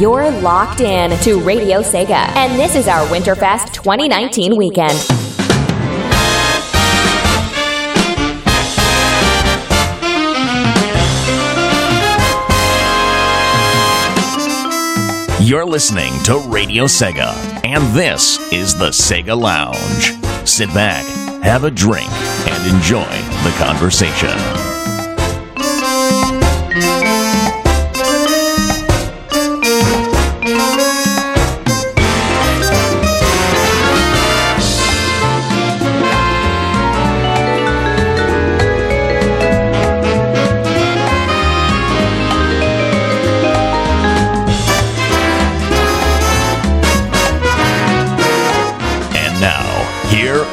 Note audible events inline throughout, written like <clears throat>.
You're locked in to Radio Sega, and this is our Winterfest 2019 weekend. You're listening to Radio Sega, and this is the Sega Lounge. Sit back, have a drink, and enjoy the conversation.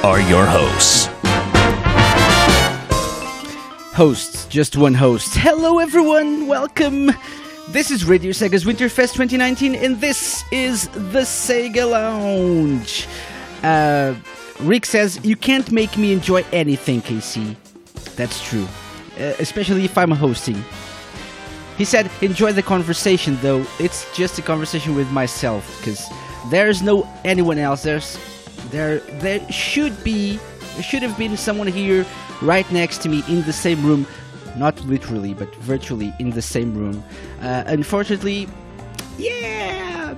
Are your hosts. Hosts, just one host. Hello, everyone. Welcome. This is Radio Sega's Winterfest 2019, and this is the Sega Lounge. Uh, Rick says, You can't make me enjoy anything, KC. That's true, uh, especially if I'm hosting. He said, Enjoy the conversation, though. It's just a conversation with myself, because there's no anyone else. There's there there should be there should have been someone here right next to me in the same room. Not literally but virtually in the same room. Uh, unfortunately yeah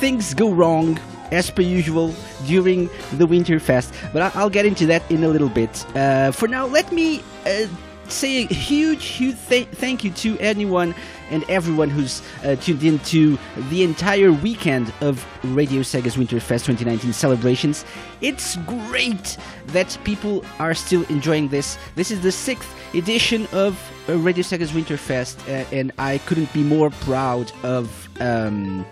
things go wrong as per usual during the winter fest. But i'll get into that in a little bit. Uh, for now let me uh, say a huge, huge th- thank you to anyone and everyone who's uh, tuned in to the entire weekend of Radio Sega's Winterfest 2019 celebrations. It's great that people are still enjoying this. This is the sixth edition of uh, Radio Sega's Winterfest, uh, and I couldn't be more proud of. Um,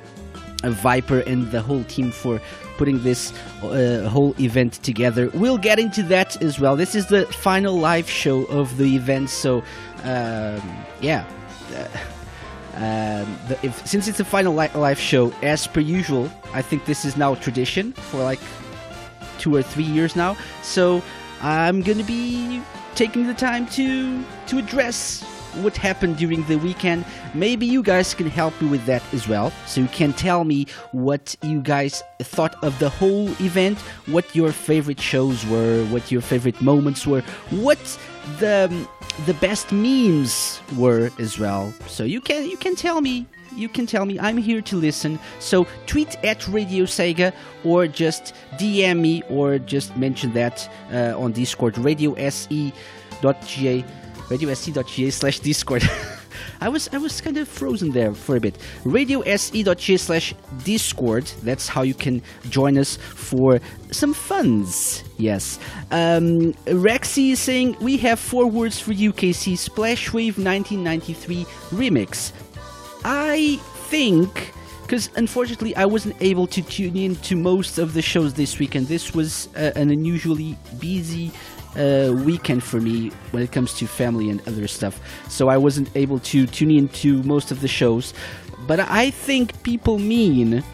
Viper and the whole team for putting this uh, whole event together. We'll get into that as well. This is the final live show of the event, so um, yeah. Uh, um, the, if, since it's the final li- live show, as per usual, I think this is now tradition for like two or three years now. So I'm gonna be taking the time to to address what happened during the weekend. Maybe you guys can help me with that as well. So you can tell me what you guys thought of the whole event, what your favorite shows were, what your favorite moments were, what the the best memes were as well. So you can you can tell me you can tell me I'm here to listen. So tweet at Radio Sega or just DM me or just mention that uh, on Discord radiose.ga radiose.ga slash Discord. <laughs> I was I was kind of frozen there for a bit. Radiose.ga slash Discord. That's how you can join us for some funs. Yes. Um, Rexy is saying we have four words for UKC Splashwave 1993 remix. I think because unfortunately I wasn't able to tune in to most of the shows this weekend. This was uh, an unusually busy uh, weekend for me when it comes to family and other stuff. So I wasn't able to tune in to most of the shows. But I think people mean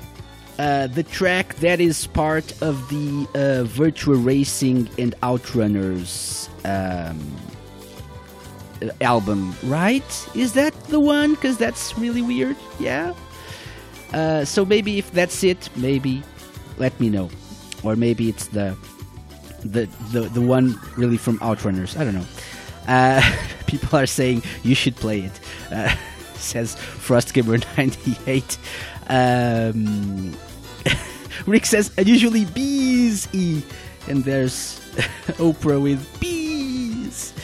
uh, the track that is part of the uh, Racing and Outrunners um, album, right? Is that the one? Because that's really weird. Yeah. Uh, so maybe if that's it, maybe let me know, or maybe it's the the the, the one really from Outrunners. I don't know. Uh, <laughs> people are saying you should play it. Uh, <laughs> says FrostGamer98. Um, <laughs> Rick says unusually bees e, and there's Oprah with bees.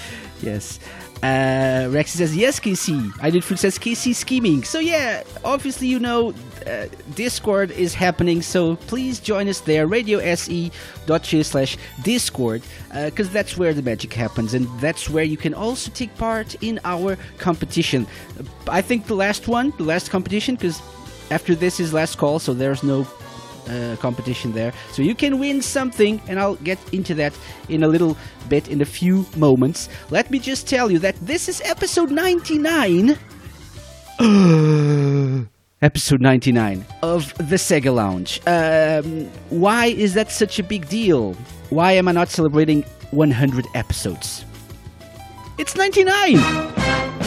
Yes. Uh, Rex says yes, KC. I did fruit says KC scheming. So yeah, obviously you know uh, Discord is happening. So please join us there. radiose.ga slash Discord because that's where the magic happens, and that's where you can also take part in our competition. I think the last one, the last competition, because after this is last call, so there's no uh, competition there. So you can win something, and I'll get into that in a little bit in a few moments. Let me just tell you that this is episode 99. <gasps> episode 99 of the Sega Lounge. Um, why is that such a big deal? Why am I not celebrating 100 episodes? It's 99!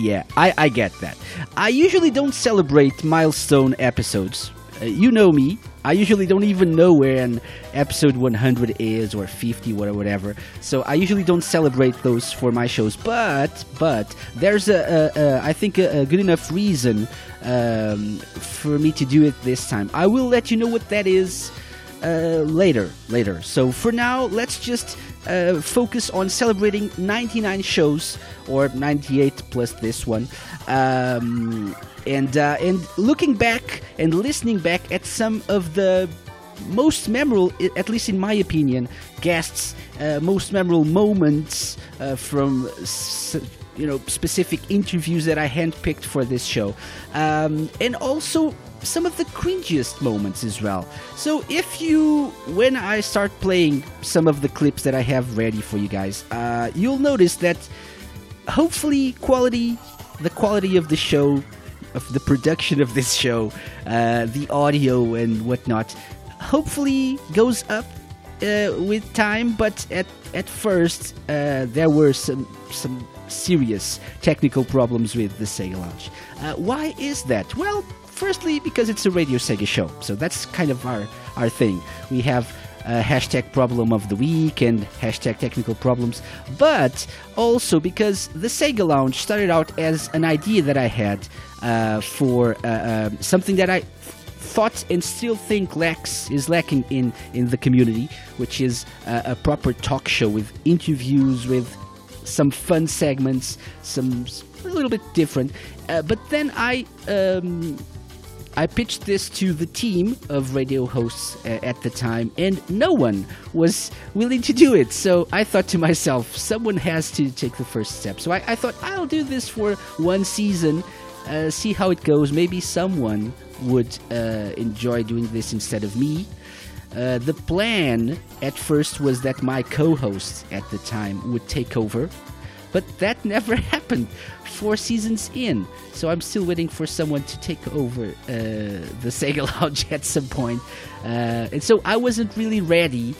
Yeah, I, I get that. I usually don't celebrate milestone episodes. Uh, you know me. I usually don't even know where an episode 100 is or 50 or whatever. So I usually don't celebrate those for my shows. But but there's a, a, a I think a, a good enough reason um, for me to do it this time. I will let you know what that is uh, later later. So for now, let's just uh, focus on celebrating 99 shows or 98 plus this one. Um, and uh, and looking back and listening back at some of the most memorable, at least in my opinion, guests, uh, most memorable moments uh, from s- you know specific interviews that I handpicked for this show, um, and also some of the cringiest moments as well. So if you, when I start playing some of the clips that I have ready for you guys, uh, you'll notice that hopefully quality, the quality of the show, of the production of this show, uh, the audio and whatnot, hopefully goes up uh, with time. But at at first, uh, there were some some serious technical problems with the Sega Lounge. Uh, why is that? Well, firstly, because it's a Radio Sega show, so that's kind of our our thing. We have uh, hashtag problem of the week and hashtag technical problems, but also because the Sega Lounge started out as an idea that I had uh, for uh, um something that I thought and still think lacks is lacking in in the community, which is uh, a proper talk show with interviews with some fun segments, some a little bit different. Uh, but then I um, I pitched this to the team of radio hosts uh, at the time, and no one was willing to do it. So I thought to myself, someone has to take the first step. So I, I thought I'll do this for one season, uh, see how it goes. Maybe someone would uh, enjoy doing this instead of me. Uh, the plan at first was that my co host at the time would take over, but that <laughs> never happened four seasons in. So I'm still waiting for someone to take over uh, the Sega Lounge <laughs> at some point. Uh, and so I wasn't really ready.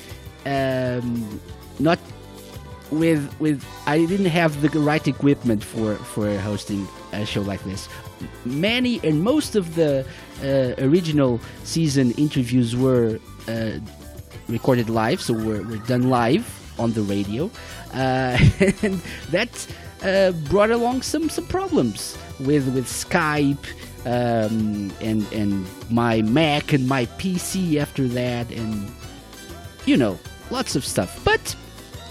Um, not with with I didn't have the right equipment for for hosting a show like this. Many and most of the uh, original season interviews were uh, recorded live, so were, were done live on the radio, uh, <laughs> and that uh, brought along some some problems with with Skype um, and and my Mac and my PC after that, and you know lots of stuff. But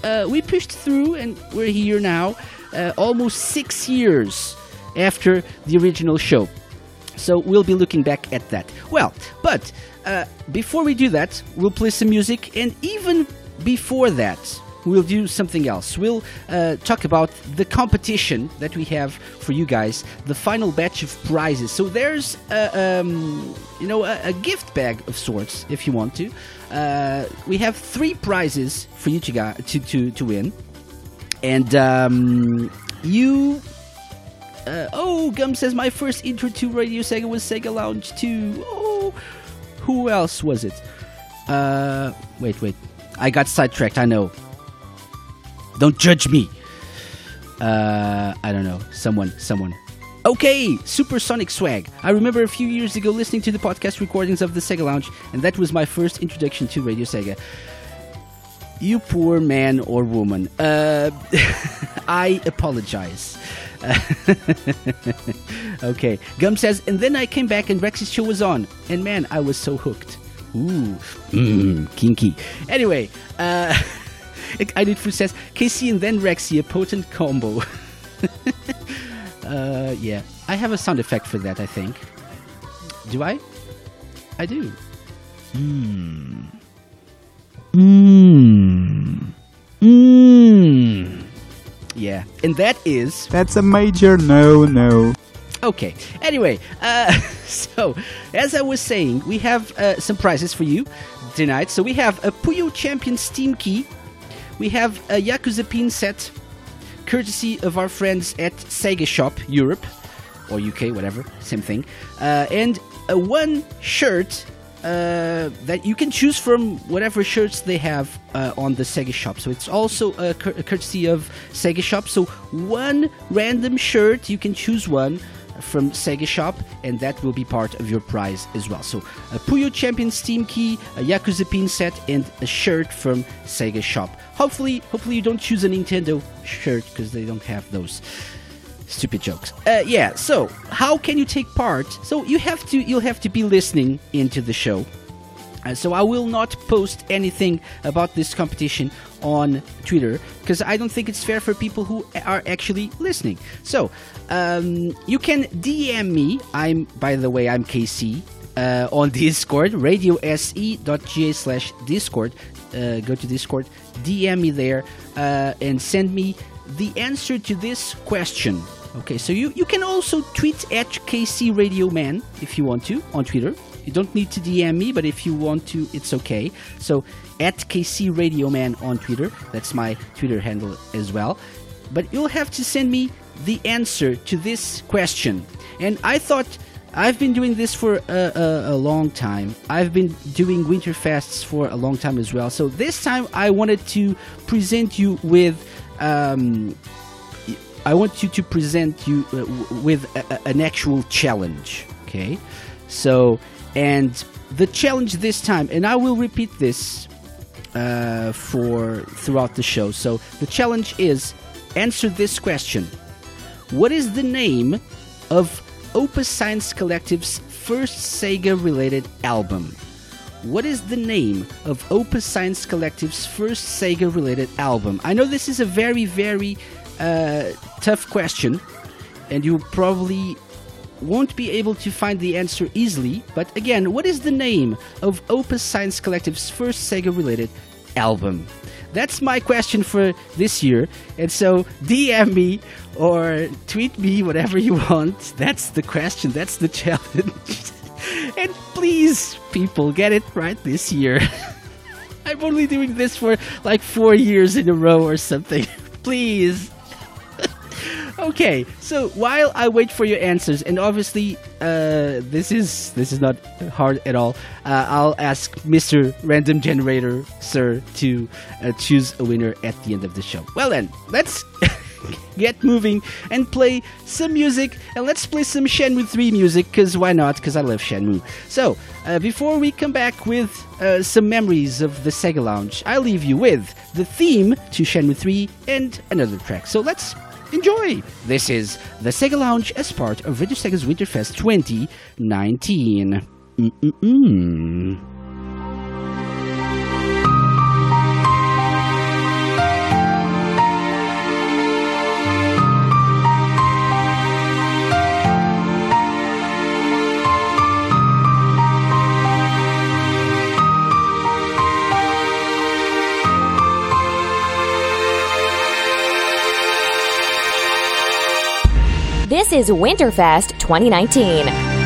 uh, we pushed through and we're here now, uh, almost six years after the original show. So we'll be looking back at that. Well, but uh, before we do that, we'll play some music, and even before that, we'll do something else. We'll uh, talk about the competition that we have for you guys, the final batch of prizes. So there's, a, um, you know, a, a gift bag of sorts, if you want to. Uh, we have three prizes for you to ga- to to, to win, and um, you uh, oh, Gum says my first intro to Radio Sega was Sega Lounge 2. Oh, who else was it? Uh, wait, wait. I got sidetracked, I know. Don't judge me. Uh, I don't know. Someone, someone. Okay, Supersonic Swag. I remember a few years ago listening to the podcast recordings of the Sega Lounge, and that was my first introduction to Radio Sega. You poor man or woman. Uh, <laughs> I apologize. <laughs> okay. Gum says, and then I came back and Rex's show was on. And man, I was so hooked. Ooh. Mmm, kinky. Anyway, uh, <laughs> I did food says, KC and then Rexy, a potent combo. <laughs> uh, yeah. I have a sound effect for that, I think. Do I? I do. Mmm. Mmm. Mmm. Yeah. And that is That's a major no no. Okay. Anyway, uh, <laughs> so as I was saying, we have uh, some prizes for you tonight. So we have a Puyo Champion Steam Key. We have a Yakuza pin set, courtesy of our friends at Sega Shop Europe or UK, whatever, same thing. Uh, and a one shirt uh, that you can choose from whatever shirts they have uh, on the Sega shop. So it's also a, cur- a courtesy of Sega shop. So one random shirt, you can choose one from Sega Shop, and that will be part of your prize as well. So a Puyo Champion Steam Key, a Yakuza pin set, and a shirt from Sega Shop. Hopefully, hopefully you don't choose a Nintendo shirt because they don't have those stupid jokes. Uh, yeah. So how can you take part? So you have to you'll have to be listening into the show. Uh, so I will not post anything about this competition on Twitter because I don't think it's fair for people who are actually listening. So um, you can DM me. I'm by the way I'm KC uh, on <laughs> Discord radiose.ga slash Discord. Uh, go to Discord, DM me there, uh, and send me the answer to this question. Okay, so you, you can also tweet at KC Radio Man if you want to on Twitter. You don't need to DM me, but if you want to, it's okay. So at KC Radio Man on Twitter, that's my Twitter handle as well. But you'll have to send me the answer to this question. And I thought I've been doing this for a, a, a long time. I've been doing winter fasts for a long time as well. So this time I wanted to present you with. Um, I want you to present you uh, with a- an actual challenge. Okay, so and the challenge this time, and I will repeat this uh, for throughout the show. So the challenge is answer this question: What is the name of Opus Science Collective's first Sega-related album? What is the name of Opus Science Collective's first Sega related album? I know this is a very, very uh, tough question, and you probably won't be able to find the answer easily. But again, what is the name of Opus Science Collective's first Sega related album? That's my question for this year. And so DM me or tweet me whatever you want. That's the question. That's the challenge. <laughs> and please, people, get it right this year. <laughs> I'm only doing this for like four years in a row or something. <laughs> please. Okay, so while I wait for your answers, and obviously uh, this is this is not hard at all, uh, I'll ask Mr. Random Generator, sir, to uh, choose a winner at the end of the show. Well then, let's <laughs> get moving and play some music, and let's play some Shenmue 3 music, because why not? Because I love Shenmue. So, uh, before we come back with uh, some memories of the Sega Lounge, I leave you with the theme to Shenmue 3 and another track. So let's enjoy! This is the Sega Lounge as part of Radio Sega's Winterfest 2019. Mm-mm-mm. This is Winterfest 2019.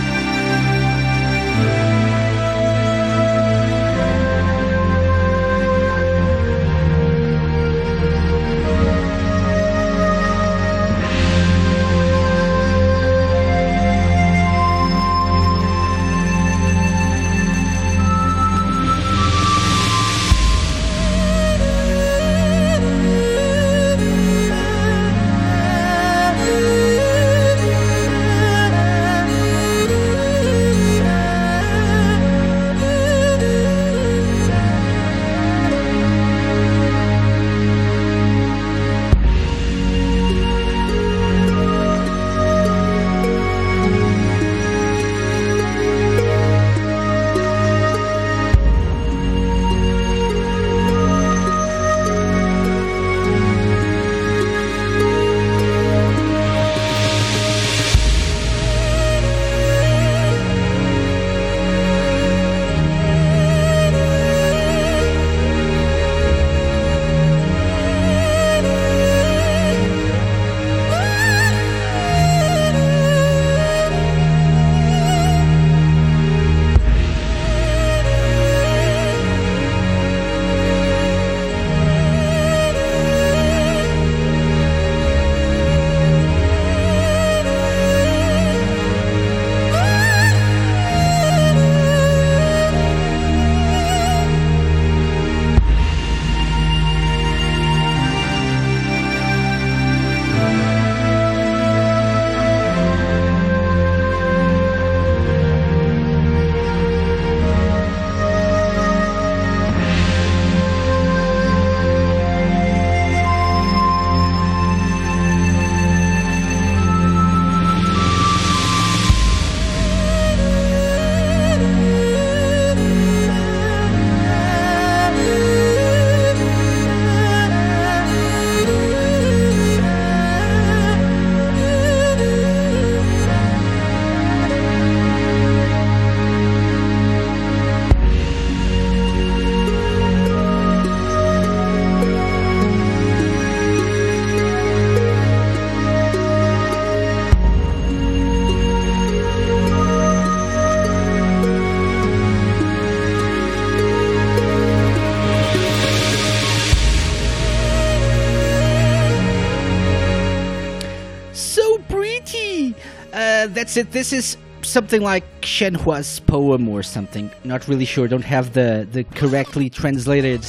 Uh, that's it. This is something like Shenhua's poem or something. Not really sure. Don't have the the correctly translated.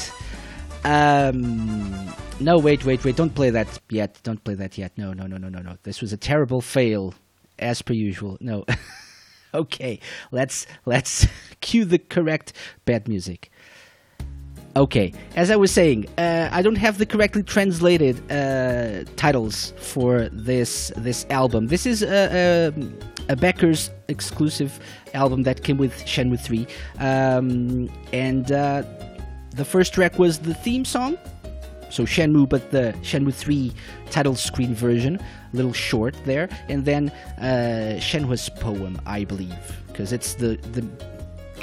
Um, no, wait, wait, wait. Don't play that yet. Don't play that yet. No, no, no, no, no, no. This was a terrible fail, as per usual. No. <laughs> okay, let's let's <laughs> cue the correct bad music. Okay, as I was saying, uh, I don't have the correctly translated uh, titles for this this album. This is a, a, a backer's exclusive album that came with Shenmue 3, um, and uh, the first track was the theme song. So Shenmue, but the Shenmue 3 title screen version, a little short there, and then uh, Shenhua's poem, I believe, because it's the the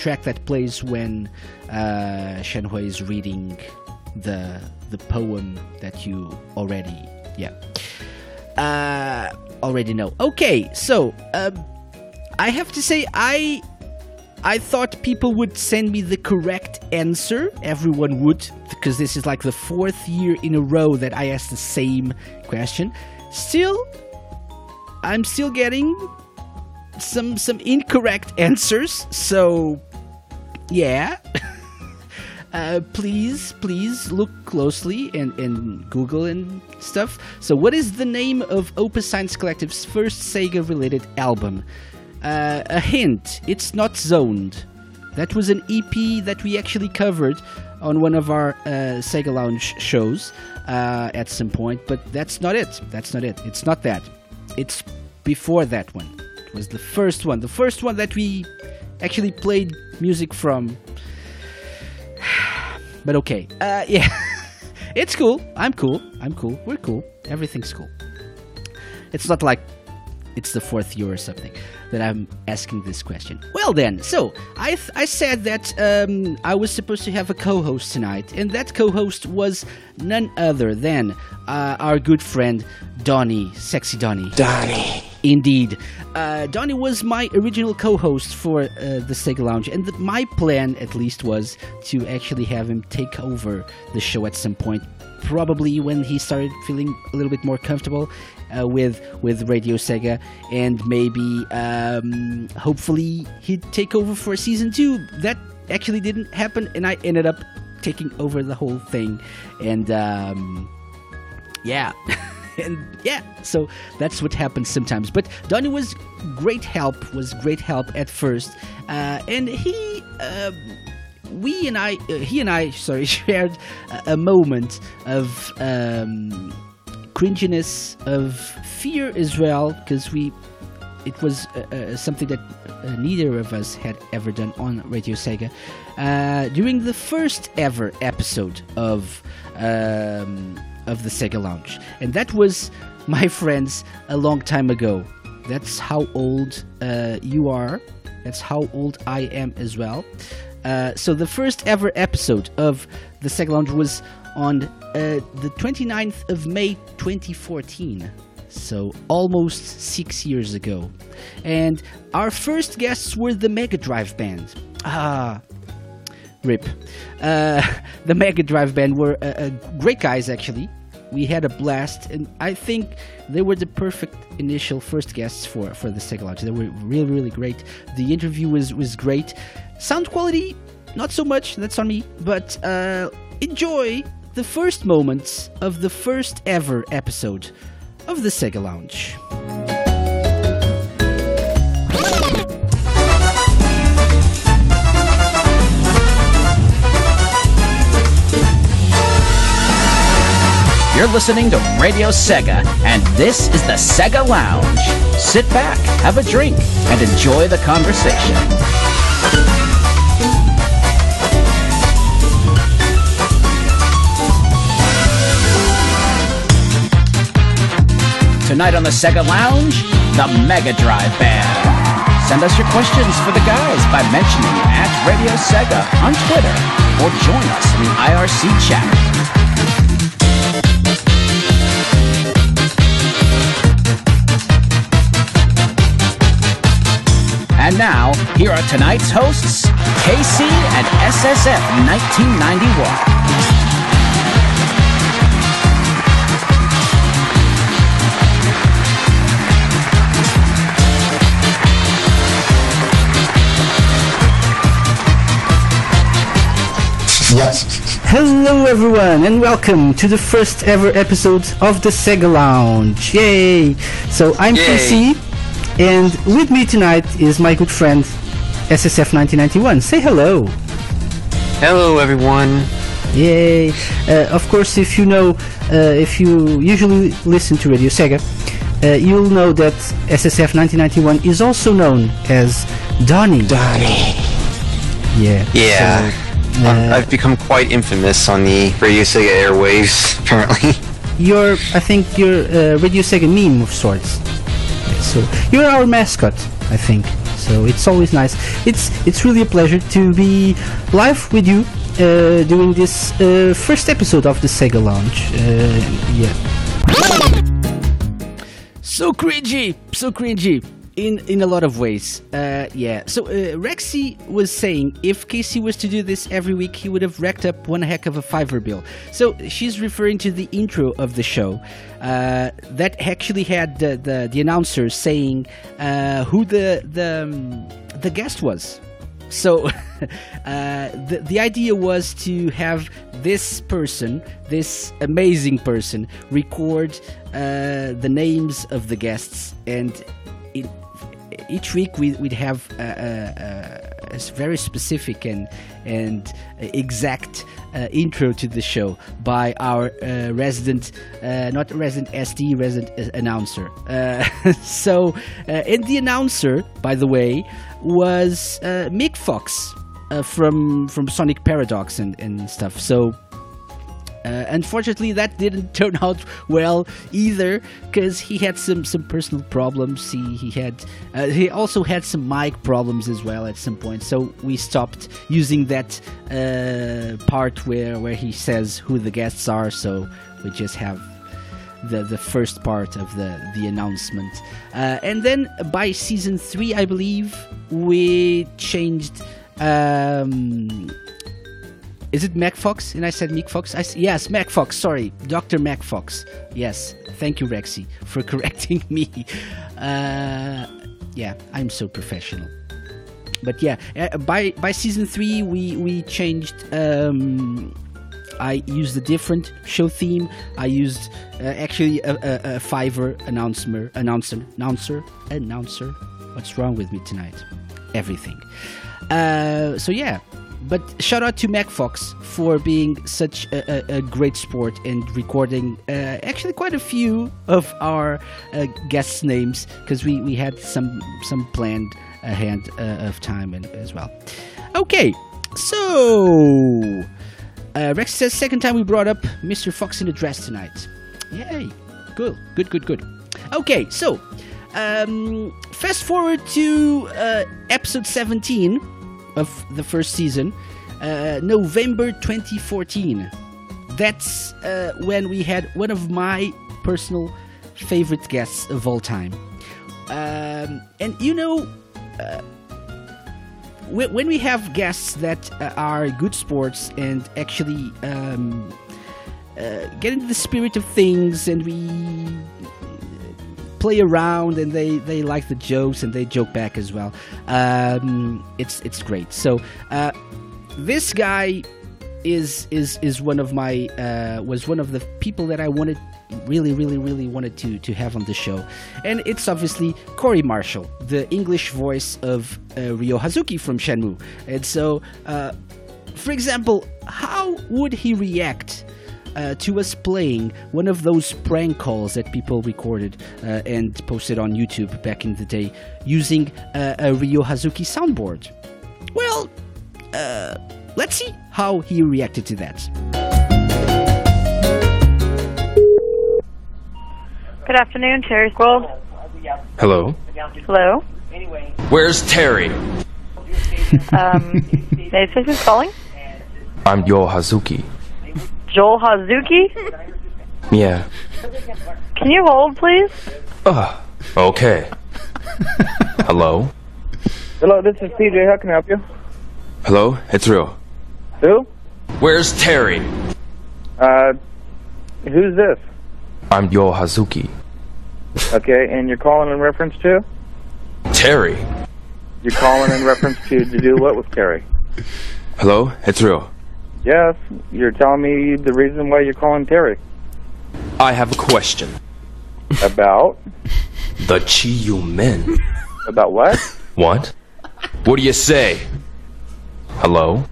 track that plays when uh, Shenhua is reading the the poem that you already yeah uh, already know. Okay, so um, I have to say I I thought people would send me the correct answer. Everyone would because this is like the fourth year in a row that I asked the same question. Still, I'm still getting some some incorrect answers. So yeah. <laughs> uh, please, please look closely and, and Google and stuff. So, what is the name of Opus Science Collective's first Sega related album? Uh, a hint it's not zoned. That was an EP that we actually covered on one of our uh, Sega Lounge shows uh, at some point, but that's not it. That's not it. It's not that. It's before that one. It was the first one. The first one that we actually played music from. But okay, uh, yeah, <laughs> it's cool. I'm cool. I'm cool. We're cool. Everything's cool. It's not like it's the fourth year or something that I'm asking this question. Well, then, so I th- I said that um, I was supposed to have a co-host tonight, and that co-host was none other than uh, our good friend Donnie, sexy Donnie. Donnie. Indeed. Uh, Donnie was my original co host for uh, the Sega Lounge, and the, my plan, at least, was to actually have him take over the show at some point. Probably when he started feeling a little bit more comfortable uh, with with Radio Sega, and maybe um, hopefully he'd take over for season two. That actually didn't happen, and I ended up taking over the whole thing, and um, yeah. <laughs> <laughs> and yeah, so that's what happens sometimes. But Donnie was great help, was great help at first, uh, and he. Uh, we and I, uh, he and I, <laughs> sorry, shared a, a moment of um, cringiness, of fear as well, because we, it was uh, uh, something that uh, neither of us had ever done on Radio Sega. Uh, during the first ever episode of um, of the Sega Lounge. And that was, my friends, a long time ago. That's how old uh, you are. That's how old I am as well. Uh, so the first ever episode of the Sega Lounge was on uh, the 29th of May 2014. So almost six years ago. And our first guests were the Mega Drive Band. Ah, Rip. Uh, <laughs> the Mega Drive Band were uh, uh, great guys, actually. We had a blast, and I think they were the perfect initial first guests for, for the Sega Lounge. They were really, really great. The interview was, was great. Sound quality, not so much, that's on me, but uh, enjoy the first moments of the first ever episode of the Sega Lounge. You're listening to Radio Sega, and this is the Sega Lounge. Sit back, have a drink, and enjoy the conversation. Tonight on the Sega Lounge, the Mega Drive Band. Send us your questions for the guys by mentioning at Radio Sega on Twitter or join us in the IRC chat. now, here are tonight's hosts, KC and SSF 1991. Yes. Hello, everyone, and welcome to the first ever episode of the Sega Lounge. Yay! So I'm Yay and with me tonight is my good friend SSF 1991. Say hello. Hello, everyone. Yay! Uh, of course, if you know, uh, if you usually listen to Radio Sega, uh, you'll know that SSF 1991 is also known as Donnie. Donnie. Yeah. Yeah. So, uh, I've become quite infamous on the Radio Sega airwaves, <laughs> apparently. you're, I think, you're a Radio Sega meme of sorts. So you're our mascot, I think. So it's always nice. It's it's really a pleasure to be live with you uh, doing this uh, first episode of the Sega Lounge. Uh, yeah. So cringy, so cringy. In in a lot of ways, uh, yeah. So uh, Rexy was saying if KC was to do this every week, he would have racked up one heck of a Fiverr bill. So she's referring to the intro of the show uh, that actually had the the, the announcer saying uh, who the the um, the guest was. So <laughs> uh, the the idea was to have this person, this amazing person, record uh, the names of the guests, and in, each week we, we'd have a, a, a, very specific and and exact uh, intro to the show by our uh, resident, uh, not resident SD, resident uh, announcer. Uh, <laughs> so, uh, and the announcer, by the way, was uh, Mick Fox uh, from from Sonic Paradox and, and stuff. So. Uh, unfortunately, that didn't <laughs> turn out well either, because he had some, some personal problems. He he had uh, he also had some mic problems as well at some point. So we stopped using that uh, part where where he says who the guests are. So we just have the the first part of the the announcement. Uh, and then by season three, I believe we changed. Um, is it Mac Fox? And I said Mick Fox. I s- yes, Mac Fox. Sorry, Doctor Mac Fox. Yes, thank you, Rexy, for <laughs> correcting me. Uh, yeah, I'm so professional. But yeah, uh, by by season three, we we changed. Um, I used a different show theme. I used uh, actually a, a, a Fiverr announcer, announcer, announcer, announcer. What's wrong with me tonight? Everything. Uh, so yeah, but shout out to Mac Fox for being such a, a, a great sport and recording uh, actually quite a few of our uh, guests' names because we, we had some some planned ahead uh, of time and, as well. Okay, so uh, Rex says second time we brought up Mr. Fox in the dress tonight. Yay, good, good, good, good. Okay, so um, fast forward to uh, episode 17 of the first season, uh, November 2014. That's uh, when we had one of my personal favorite guests of all time. Um, and you know, uh, when we have guests that uh, are good sports and actually um, uh, get into the spirit of things and we play around and they, they like the jokes and they joke back as well. Um, it's it's great. So uh, this guy is is is one of my uh, was one of the people that I wanted really really really wanted to to have on the show, and it's obviously Corey Marshall, the English voice of uh, Hazuki from Shenmue. And so, uh, for example, how would he react? Uh, to us playing one of those prank calls that people recorded uh, and posted on YouTube back in the day using uh, a Ryo Hazuki soundboard. Well, uh, let's see how he reacted to that. Good afternoon, Terry's World. Hello. Hello. Where's Terry? Um, may I say who's calling? I'm Yo Hazuki. Joel Hazuki? Yeah. Can you hold, please? Ugh. Okay. <laughs> Hello. Hello, this is TJ. How can I help you? Hello. It's real. Who? Where's Terry? Uh, who's this? I'm Yo Hazuki. Okay, and you're calling in reference to? Terry. You're calling in reference to to do what with Terry? Hello. It's real. Yes, you're telling me the reason why you're calling Terry. I have a question. About? <laughs> The Chi You Men. About what? What? What do you say? Hello?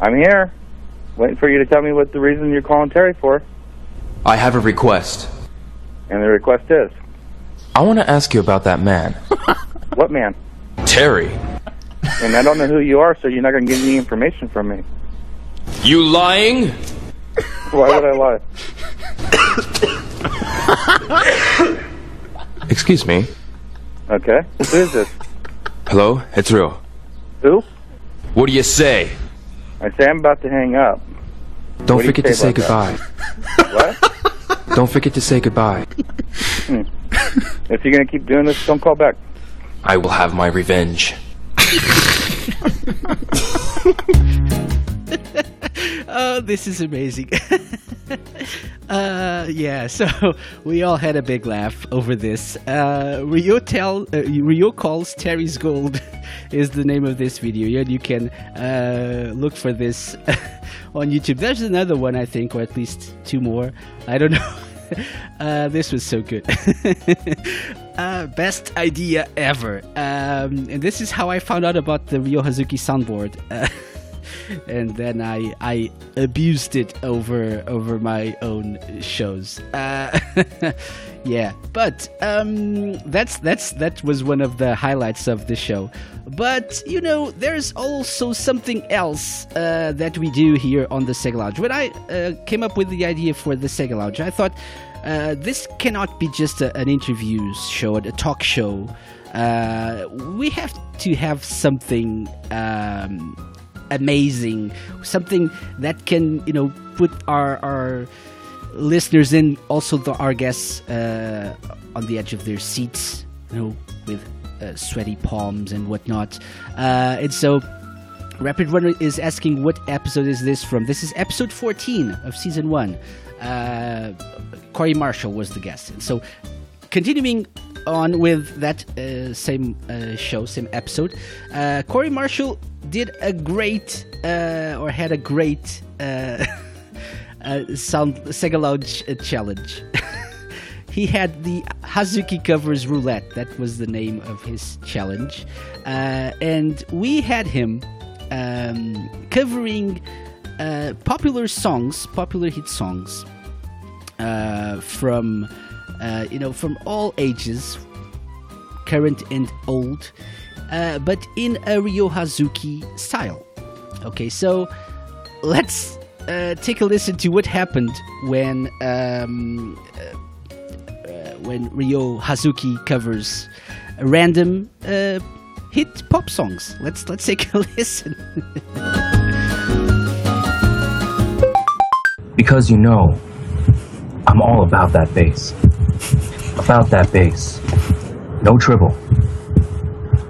I'm here. Waiting for you to tell me what the reason you're calling Terry for. I have a request. And the request is? I want to ask you about that man. What man? Terry. And I don't know who you are, so you're not going to get any information from me. You lying? Why would I lie? Excuse me. Okay. Who is this? Hello? It's real. Who? What do you say? I say I'm about to hang up. Don't What do you forget to say say about goodbye. What? Don't forget to say goodbye. Hmm. If you're going to keep doing this, don't call back. I will have my revenge. <laughs> Oh, this is amazing. <laughs> uh, yeah, so <laughs> we all had a big laugh over this. Uh, Ryo tell uh, Ryo calls Terry's Gold <laughs> is the name of this video, and you can uh, look for this on YouTube. There's another one, I think, or at least two more. I don't know. Uh, this was so good. uh, best idea ever. Um, and this is how I found out about the Ryo Hazuki soundboard. Uh, and then I I abused it over over my own shows. Uh, <laughs> yeah, but um, that's that's that was one of the highlights of the show. But you know, there's also something else uh, that we do here on the Sega Lounge. When I uh, came up with the idea for the Sega Lounge, I thought uh, this cannot be just a, an interview show, a talk show. Uh, we have to have something. Um, amazing. Something that can you know put our our listeners in also the, our guests uh, on the edge of their seats you know with uh, sweaty palms and whatnot. Uh, and so rapid runner is asking what episode is this from? This is episode 14 of season 1 uh, corey marshall was the guest. And so continuing on with that uh, same uh, show, same episode, uh, Corey Marshall did a great, uh, or had a great uh, <laughs> uh, sound Sega Lounge challenge. <laughs> he had the Hazuki covers roulette. That was the name of his challenge, and we had him um, covering popular songs, popular hit songs from uh, you know from all ages, current and old, uh, but in a Ryo Hazuki style. Okay, so let's uh, take a listen to what happened when um, uh, uh, when Ryo Hazuki covers random uh, hit pop songs. Let's let's take a <laughs> listen. Because you know, I'm all about that bass. About that bass. No triple.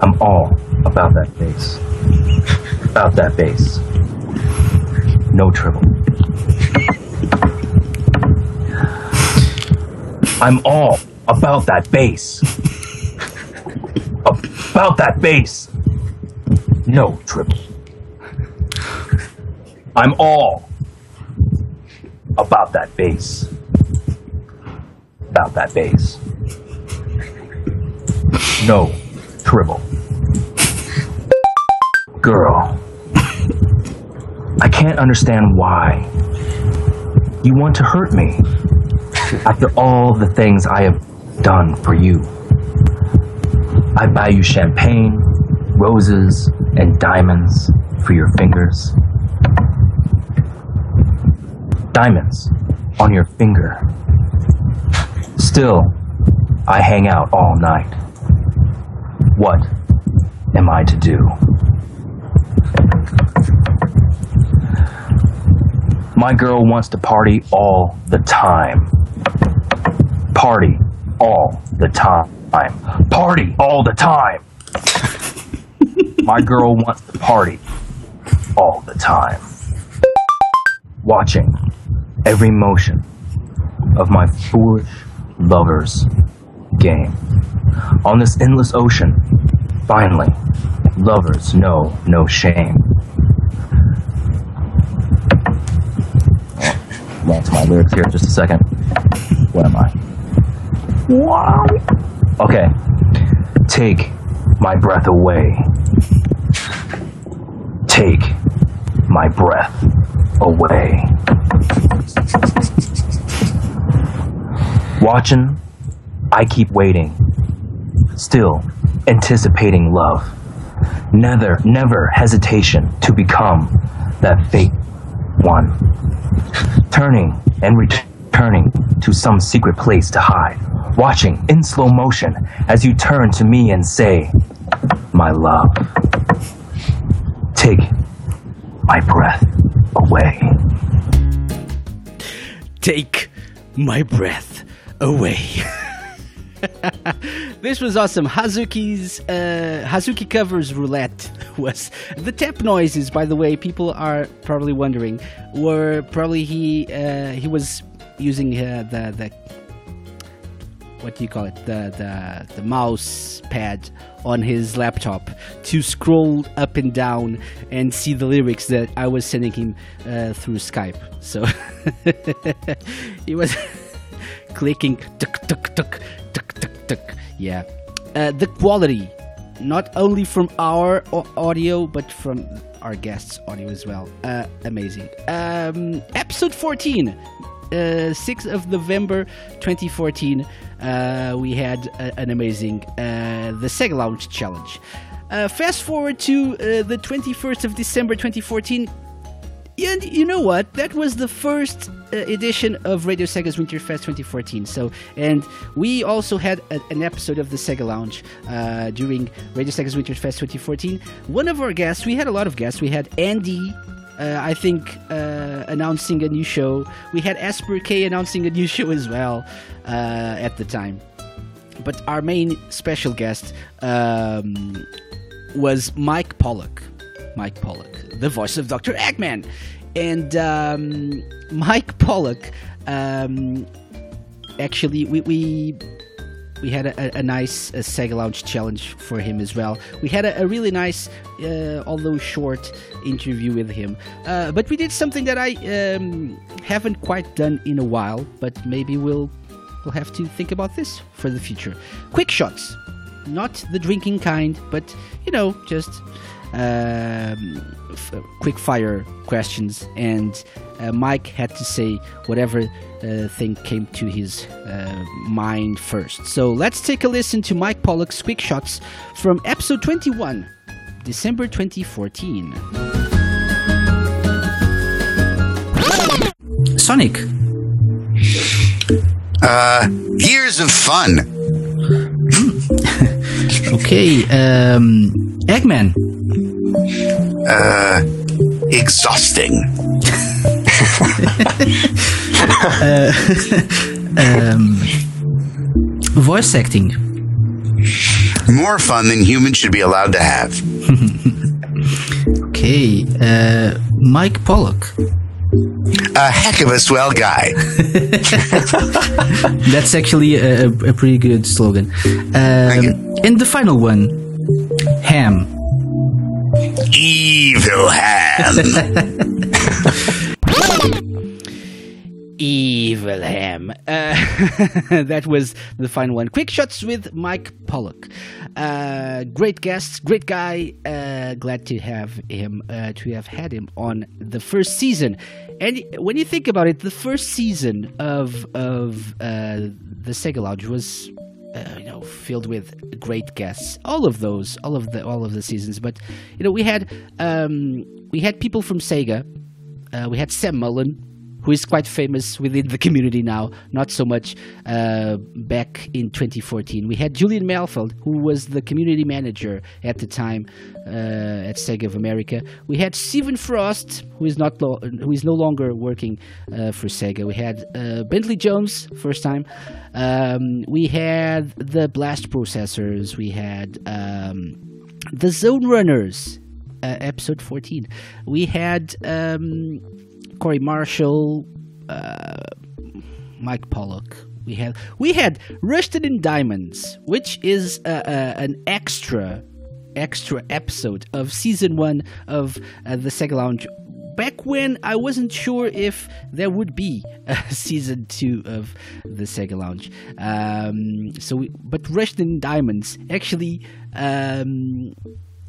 I'm all about that bass. About that bass. No triple. I'm all about that bass. About that bass. No triple. I'm all about that bass. About that bass. No tribble. Girl, I can't understand why you want to hurt me after all the things I have done for you. I buy you champagne, roses, and diamonds for your fingers. Diamonds on your finger. Still, I hang out all night. What am I to do? My girl wants to party all the time. Party all the time. Party all the time. <laughs> My girl wants to party all the time. Watching every motion of my foolish lover's game. On this endless ocean, finally, lovers know no shame. Back to my lyrics here just a second. Where am I? Wow. Okay. Take my breath away. Take my breath away. Watching, I keep waiting. Still anticipating love. Never, never hesitation to become that fate one. Turning and returning to some secret place to hide. Watching in slow motion as you turn to me and say, My love. Take my breath away. Take my breath away. <laughs> this was awesome. Hazuki's uh, Hazuki covers roulette <laughs> was the tap noises. By the way, people are probably wondering were probably he uh, he was using uh, the the what do you call it the the the mouse pad on his laptop to scroll up and down and see the lyrics that I was sending him uh, through Skype. So <laughs> he was clicking tuk tuk tuk tuk tuk tuk. Yeah, uh, the quality, not only from our au- audio but from our guests' audio as well. Uh, amazing. Um, episode fourteen. Uh, 6th of November 2014, uh, we had an amazing uh, the Sega Lounge Challenge. Uh, fast forward to uh, the 21st of December 2014, and you know what? That was the first uh, edition of Radio Sega's Winterfest 2014. So, and we also had a, an episode of the Sega Lounge uh, during Radio Sega's Winterfest 2014. One of our guests, we had a lot of guests. We had Andy. Uh, I think uh, announcing a new show. We had Esper K announcing a new <laughs> show as well uh, at the time. But our main special guest um, was Mike Pollock. Mike Pollock, the voice of Dr. Eggman. And um, Mike Pollock, um, actually, we, we we had a, a nice uh Sega Lounge challenge for him as well. We had a, a really nice, uh, although short, interview with him. Uh, but we did something that I um, haven't quite done in a while. But maybe we'll we'll have to think about this for the future. Quick shots, not the drinking kind, but you know, just f- quick fire questions. And uh, Mike had to say whatever uh, thing came to his uh, mind first. So let's take a listen to Mike Pollock's quick shots from episode 21, December 2014. Sonic. Uh, years of fun. Okay, um, Eggman. Uh, exhausting. uh, <laughs> um, voice acting. More fun than humans should be allowed to have. <laughs> Okay, uh, Mike Pollock. A heck of a swell guy. <laughs> That's actually a, a, pretty good slogan. Um, and the final one, Ham. Evil Ham. <laughs> Evil Ham. Uh, <laughs> that was the final one. Quick shots with Mike Pollock. Uh, great guest, great guy. Uh, glad to have him, uh, to have had him on the first season. And when you think about it, the first season of of uh, the Sega Lounge was uh, you know filled with great guests all of those all of the all of the seasons but you know we had um, we had people from sega uh, we had sam mullen who is quite famous within the community now not so much uh, back in 2014 we had julian malfeld who was the community manager at the time uh, at sega of america. We had stephen frost who is not lo- who is no longer working uh, for sega. We had uh, bentley jones first time. Um, we had the blast processors. We had um, the zone runners uh, episode 14 we had um, corey marshall uh, mike pollock we had we had russian diamonds which is uh, uh, an extra extra episode of season one of uh, the sega lounge back when I wasn't sure if there would be a <laughs> season two of the Sega Lounge. Um, so, we, but in Diamonds actually um,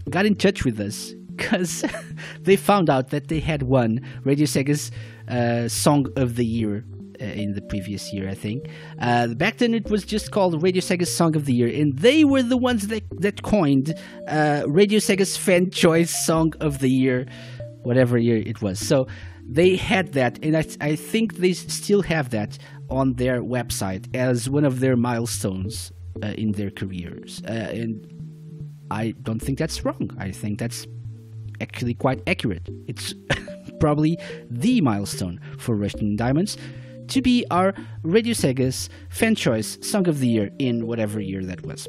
got in touch with us because <laughs> they found out that they had won Radio Sega's uh, Song of the Year uh, in the previous year, I think. Uh, back then, it was just called Radio Sega's Song of the Year, and they were the ones that that coined uh, Radio Sega's Fan Choice Song of the Year, whatever year it was. So they had that, and I, I think they still have that on their website as one of their milestones uh, in their careers, uh, and I don't think that's wrong. I think that's actually quite accurate. It's <laughs> probably the milestone for Russian Diamonds to be our Radio Sega's fan choice song of the year in whatever year that was.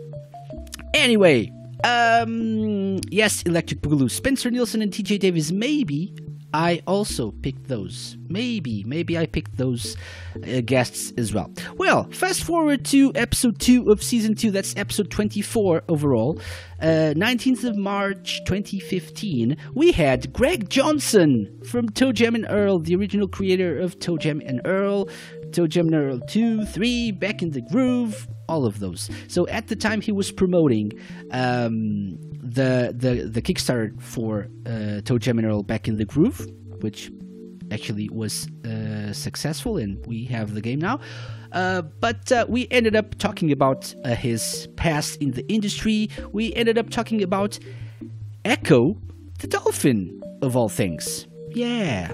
Anyway, um, yes, Electric Boogaloo, Spencer Nilsen, and TJ Davis. Maybe I also picked those. Maybe, maybe I picked those uh, guests as well. Well, fast forward to episode 2 of season 2, that's episode 24 overall. Uh, 19th of March 2015, we had Greg Johnson from Toe Jam and Earl, the original creator of Toe Jam and Earl, Toe Jam 2, 3, Back in the Groove, all of those. So at the time he was promoting um, the, the the Kickstarter for uh, Toe Jam Back in the Groove, which actually was uh, successful, and we have the game now. Uh, but uh, we ended up talking about uh, his past in the industry. We ended up talking about Ecco the Dolphin, of all things. Yeah.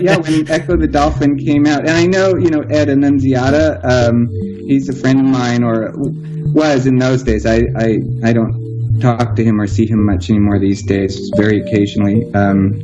Yeah, when Ecco the Dolphin came out, and I know you know Ed Annunziata. Um, he's a friend of mine, or was in those days. I I, I don't talk to him or see him much anymore these days, very occasionally. Um,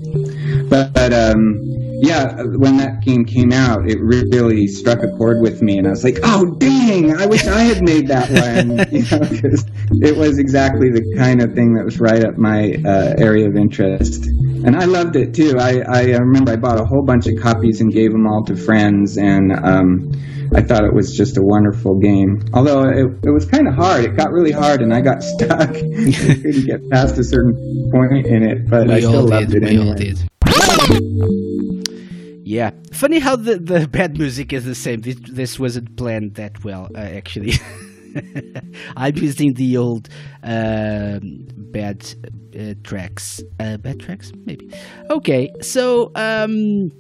but but um, yeah, when that game came out, it really struck a chord with me, and I was like, oh dang, I wish I had made that one, <laughs> you know, because it was exactly the kind of thing that was right up my uh, area of interest and I loved it too. I, I remember I bought a whole bunch of copies and gave them all to friends, and um, I thought it was just a wonderful game. Although it, it was kind of hard. It got really hard, and I got <laughs> stuck. I couldn't get past a certain point in it, but we I still loved did. it we anyway. all did. Yeah, funny how the, the <laughs> bad music is the same. This, this wasn't planned that well, uh, actually. <laughs> I'm using the old um, bad uh, tracks. Uh, bad tracks, maybe. Okay, so um,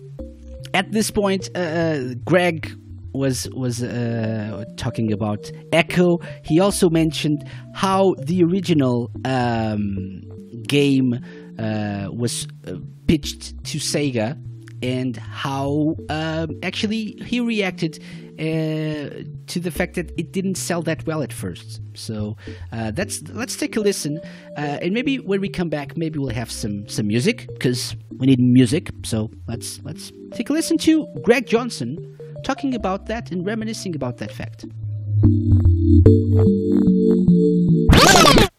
at this point, uh, Greg was was uh, talking about Ecco. He also mentioned how the original um, game uh, was uh, pitched to Sega and how um, actually he reacted uh, to the fact that it didn't sell that well at first. So uh, that's let's take a listen, uh, and maybe when we come back, maybe we'll have some some music because we need music. So let's let's take a listen to Greg Johnson talking about that and reminiscing about that fact.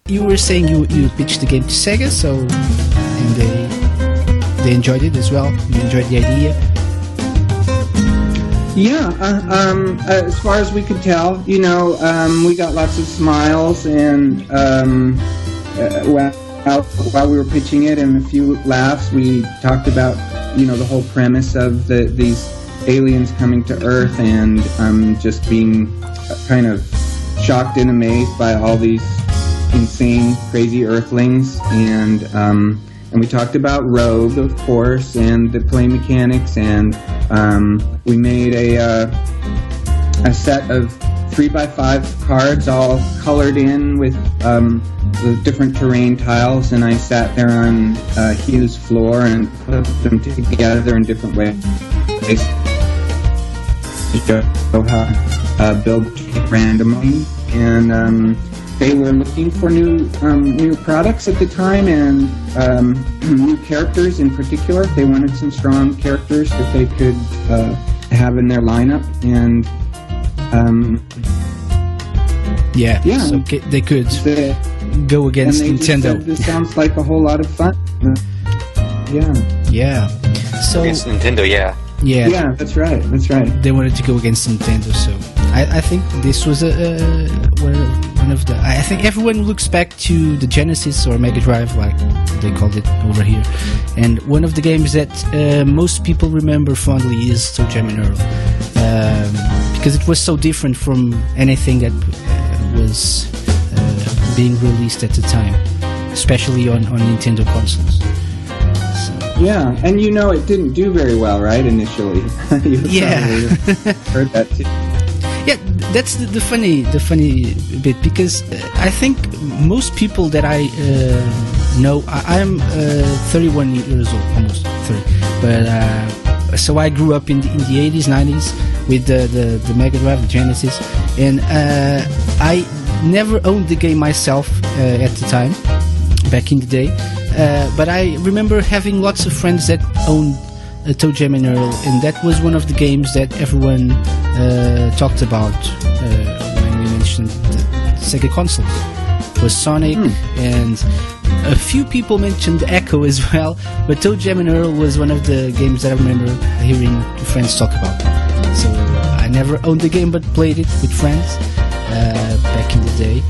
You were saying you, you pitched the game to Sega, so and they they enjoyed it as well. You enjoyed the idea. Yeah, uh, um, uh, as far as we could tell, you know, um, we got lots of smiles and um, uh, while, while we were pitching it and a few laughs, we talked about, you know, the whole premise of the, these aliens coming to Earth and um, just being kind of shocked and amazed by all these insane, crazy Earthlings and um, and we talked about Rogue, of course, and the play mechanics, and um, we made a uh, a set of three by five cards, all colored in with um, the different terrain tiles, and I sat there on uh, Hugh's floor and put them together in different ways. Show how uh, build randomly, and um, they were looking for new um, new products at the time and um, <clears throat> new characters in particular. They wanted some strong characters that they could uh, have in their lineup, and um, Yeah, Yeah. So they could the, go against and they just Nintendo. said, this sounds like a whole lot of fun. Yeah, Yeah. So Against Nintendo, yeah. yeah, yeah, that's right, that's right. they wanted to go against Nintendo, so I, I think this was a, uh, one of- one of the. I think everyone looks back to the Genesis or Mega Drive, like they called it over here, and one of the games that uh, most people remember fondly is Toe Jam and Earl, um, because it was so different from anything that uh, was uh, being released at the time, especially on, on Nintendo consoles. Yeah, and you know it didn't do very well, right? Initially, <laughs> You Yeah. <laughs> heard that too. Yeah, that's the, the funny the funny bit because uh, I think most people that I uh, know, I, I'm uh, 31 years old, almost 30, but uh, so I grew up in the, in the 80s, 90s with the, the, the Mega Drive, the Genesis, and uh, I never owned the game myself uh, at the time, back in the day. Uh, but I remember having lots of friends that owned uh, Toe Jam and Earl, and that was one of the games that everyone uh, talked about uh, when we mentioned the Sega consoles. Was Sonic, and a few people mentioned Ecco as <laughs> well, but Toe Jam and Earl was one of the games that I remember hearing friends talk about. So uh, I never owned the game, but played it with friends uh, back in the day,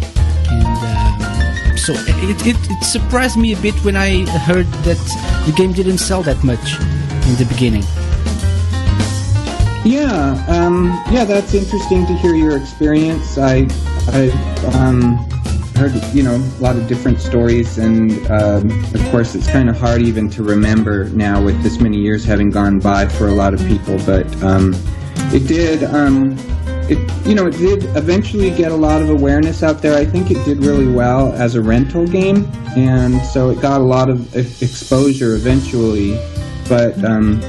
and. Um, so it, it, it surprised me a bit when I heard that the game didn't sell that much in the beginning. Yeah, um, yeah, that's interesting to hear your experience. I, I um, heard, you know, a lot of different stories, and um, of course, it's kind of hard even to remember now with this many years having gone by for a lot of people. But um, it did, um, it, you know, it did eventually get a lot of awareness out there. I think it did really well as a rental game, and so it got a lot of exposure eventually. But um,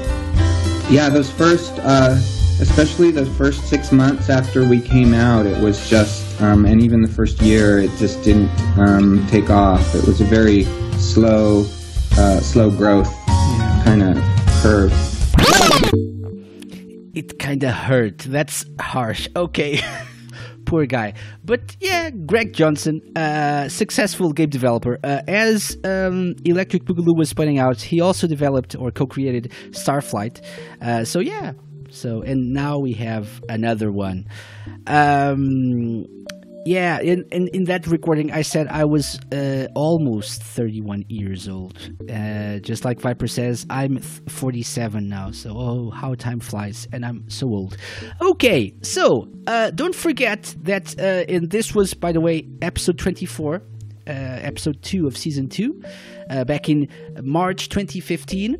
yeah, those first, uh, especially the first six months after we came out, it was just, um, and even the first year, it just didn't um, take off. It was a very slow, uh, slow growth kind of curve. It kinda hurt. That's harsh. Okay. <laughs> Poor guy. But yeah, Greg Johnson, uh, successful game developer. Uh, as um, Electric Boogaloo was pointing out, he also developed or co created Starflight. Uh, so yeah. So, and now we have another one. Um, yeah, in, in, in that recording, I said I was uh, almost 31 years old. Uh, just like Viper says, I'm th- 47 now. So, oh, how time flies, and I'm so old. Okay, so uh, don't forget that, uh, and this was, by the way, episode 24, uh, episode 2 of season 2, uh, back in March 2015.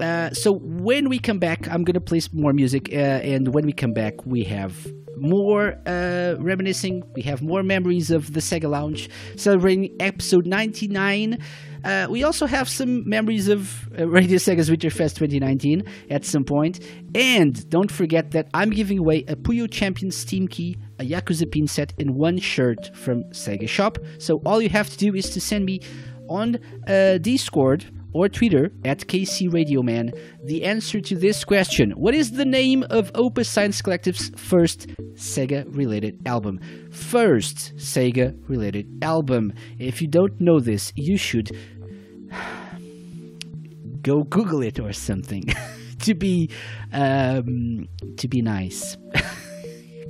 Uh, so when we come back, I'm gonna play some more music, uh, and when we come back, we have more uh, reminiscing. We have more memories of the Sega Lounge, celebrating episode 99. Uh, we also have some memories of uh, Radio Sega's Winterfest 2019 at some point. And don't forget that I'm giving away a Puyo Champion Steam Key, a Yakuza pin set, and one shirt from Sega Shop. So all you have to do is to send me on uh, Discord or Twitter at KC Radio Man the answer to this question. What is the name of Opus Science Collective's first Sega related album? First Sega related album. If you don't know this, you should <sighs> go Google it or something <laughs> to be um, to be nice. <laughs>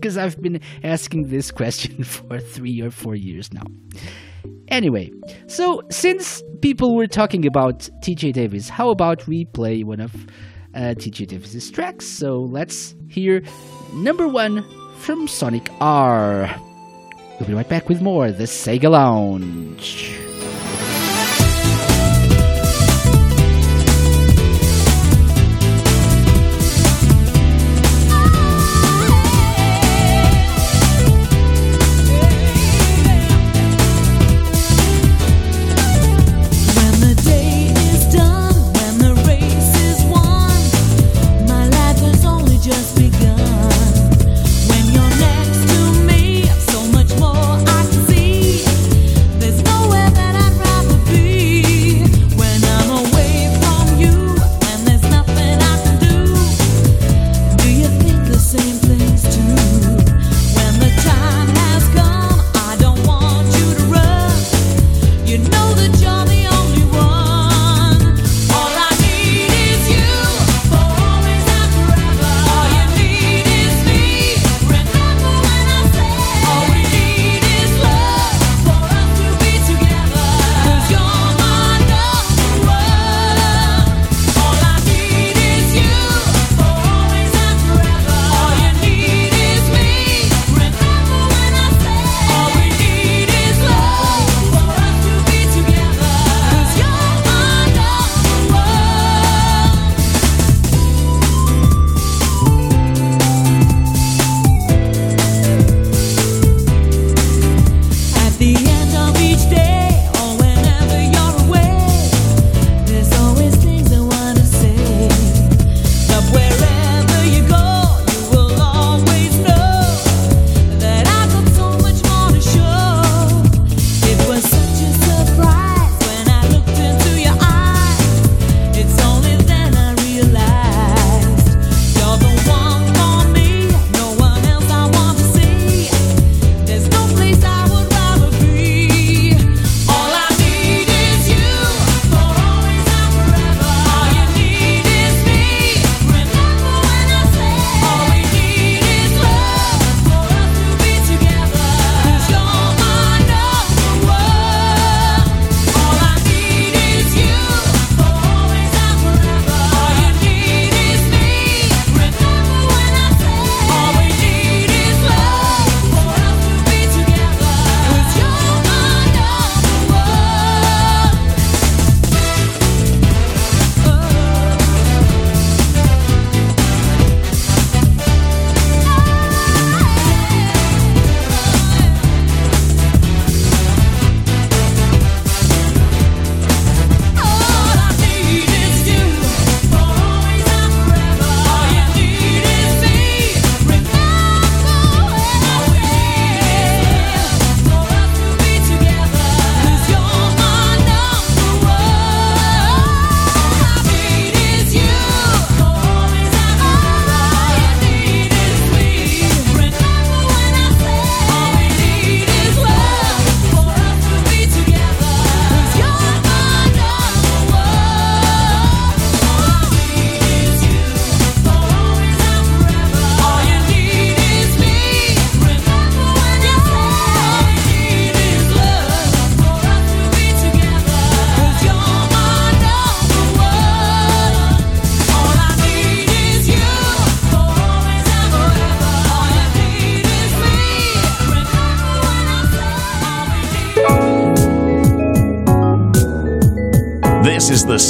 Because I've been asking this question <laughs> for three or four years now. Anyway, so since people were talking about TJ Davis, how about we play one of uh, TJ Davis's tracks? So let's hear number one from Sonic R. We'll be right back with more The Sega Lounge.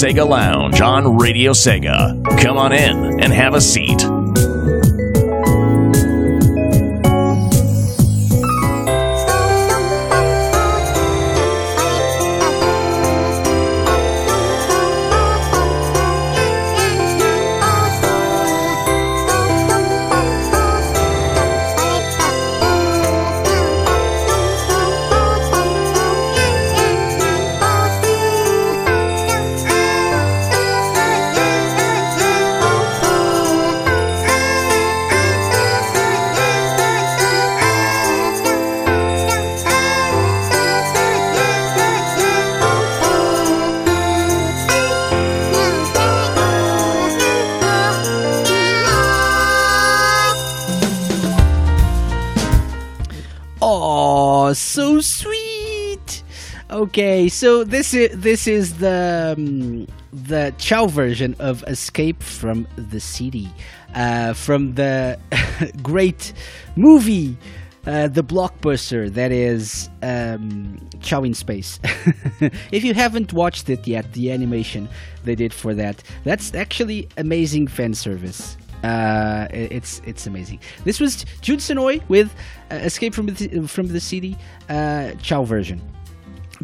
Sega Lounge on Radio Sega. Come on in and have a seat. Okay, so this is this is the um, the Chao version of Escape from the City, uh, from the <laughs> great movie, uh, the blockbuster that is um, Chao in Space. <laughs> if you haven't watched it yet, the animation they did for that, that's actually amazing fan service. Uh, it's it's amazing. This was Jun Senoue with uh, Escape from the, from the City uh, Chao version.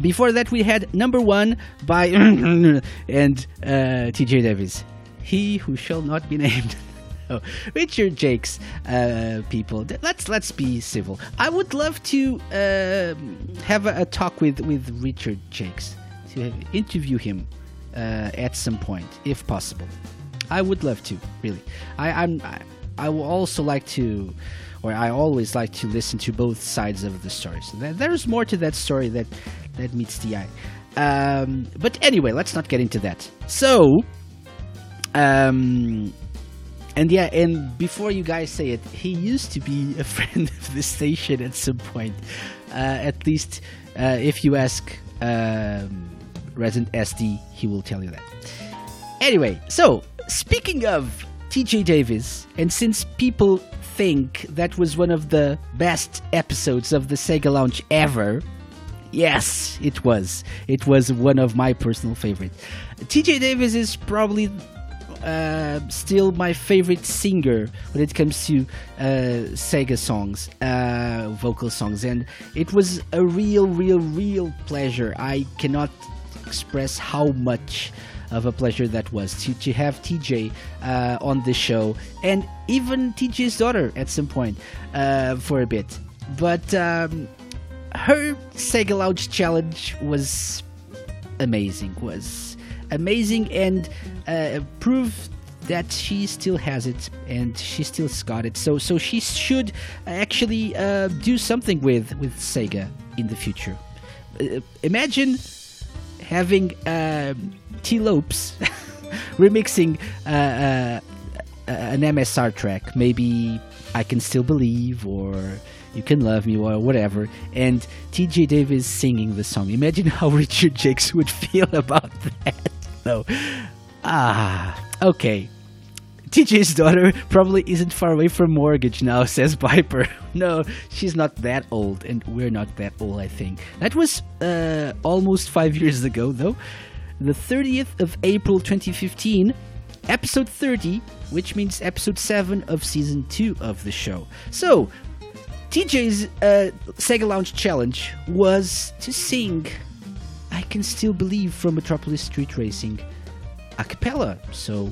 Before that, we had number one by <laughs> and uh, TJ Davis. He who shall not be named. <laughs> oh, Richard Jacques, uh, people. Let's let's be civil. I would love to um have a, a talk with with Richard Jacques to interview him uh, at some point, if possible. I would love to, really. I, I'm. I, I will also like to, or I always like to listen to both sides of the story. So there's more to that story that that meets the eye. Um, but anyway, let's not get into that. So, um, and yeah, and before you guys say it, he used to be a <laughs> friend of the station at some point. Uh, at least, uh, if you ask um, Resident SD, he will tell you that. Anyway, so speaking of TJ Davis, and since people think that was one of the best episodes of the Sega Lounge ever, yes, it was. It was one of my personal favorites. TJ Davis is probably uh, still my favorite singer when it comes to uh, Sega songs, uh, vocal songs, and it was a real, real, real pleasure. I cannot express how much of a pleasure that was to, to have TJ uh, on the show, and even TJ's daughter at some point uh, for a bit. But um, her Sega Lounge challenge was amazing was amazing and uh, proved that she still has it and she still got it. So so she should actually uh, do something with with Sega in the future. Uh, imagine having um, Tee Lopes <laughs> remixing uh, uh, an MSR track. Maybe I can still believe or you can love me or whatever and TJ Davis singing the song imagine <laughs> how Richard Jacques would feel about <laughs> that no ah okay TJ's daughter probably isn't far away from mortgage now, <laughs> says Piper. No, she's not that old, and we're not that old, I think. That was uh, almost five years ago, though. The 30th of April 2015, episode 30, which means episode 7 of season 2 of the show. So, TJ's uh, Sega Lounge challenge was to sing I Can Still Believe from Metropolis Street Racer a cappella, so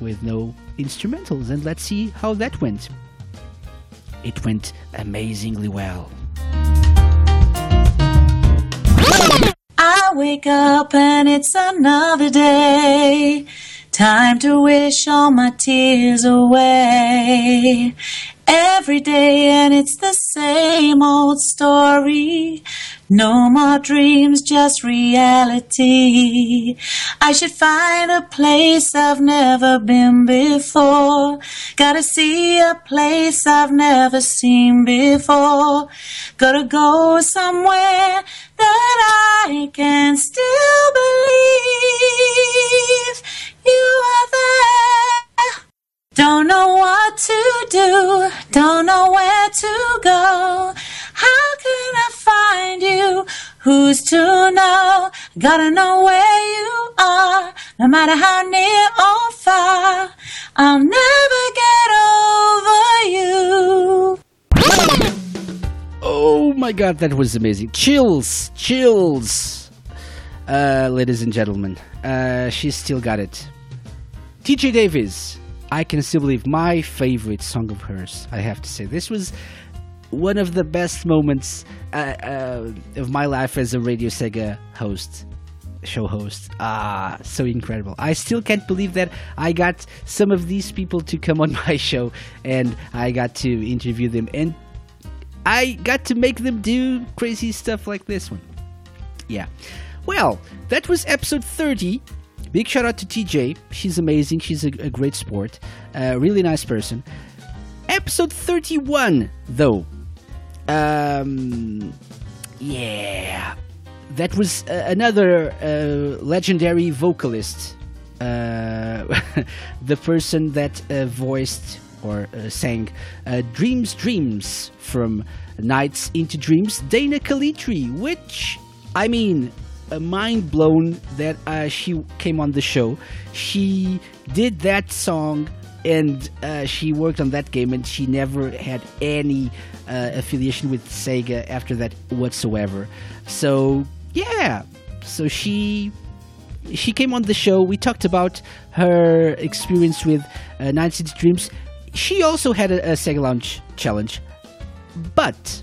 with no instrumentals. And let's see how that went. It went amazingly well. I wake up and it's another day. Time to wish all my tears away. Every day and it's the same old story. No more dreams, just reality. I should find a place I've never been before. Gotta see a place I've never seen before. Gotta go somewhere that I can still believe you are there. Don't know what to do, don't know where to go. How can I find you? Who's to know? Gotta know where you are, no matter how near or far. I'll never get over you. Oh my god, that was amazing. Chills, chills. Uh, ladies and gentlemen, uh, she still got it. TJ Davis, I can still believe my favorite song of hers. I have to say, this was one of the best moments uh, uh, of my life as a Radio Sega host, show host. Ah, so incredible! I still can't believe that I got some of these people to come on <laughs> my show, and I got to interview them, and I got to make them do crazy stuff like this one. Yeah. Well, that was episode 30. Big shout out to TJ. She's amazing. She's a, a great sport. A really nice person. Episode 31, though. Um, yeah. That was uh, another uh, legendary vocalist. Uh, <laughs> the person that uh, voiced or uh, sang uh, Dreams Dreams from Nights into Dreams, Dana Calitri, which, I mean, uh, mind blown that uh, she came on the show. She did that song and uh, she worked on that game and she never had any uh, affiliation with Sega after that whatsoever. So, yeah. So she she came on the show. We talked about her experience with uh, Nights into Dreams. She also had a, a Sega Lounge challenge, but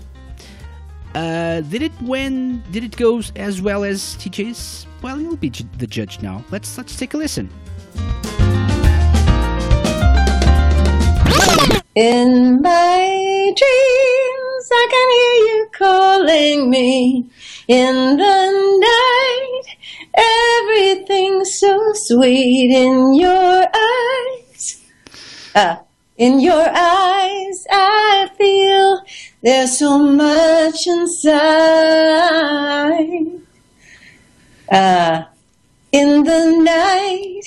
uh, did it win? Did it go as well as TJ's? Well, you'll be the judge now. Let's let's take a listen. In my dreams, I can hear you calling me. In the night, everything's so sweet in your eyes. Ah, in your eyes, I feel there's so much inside. Ah, in the night,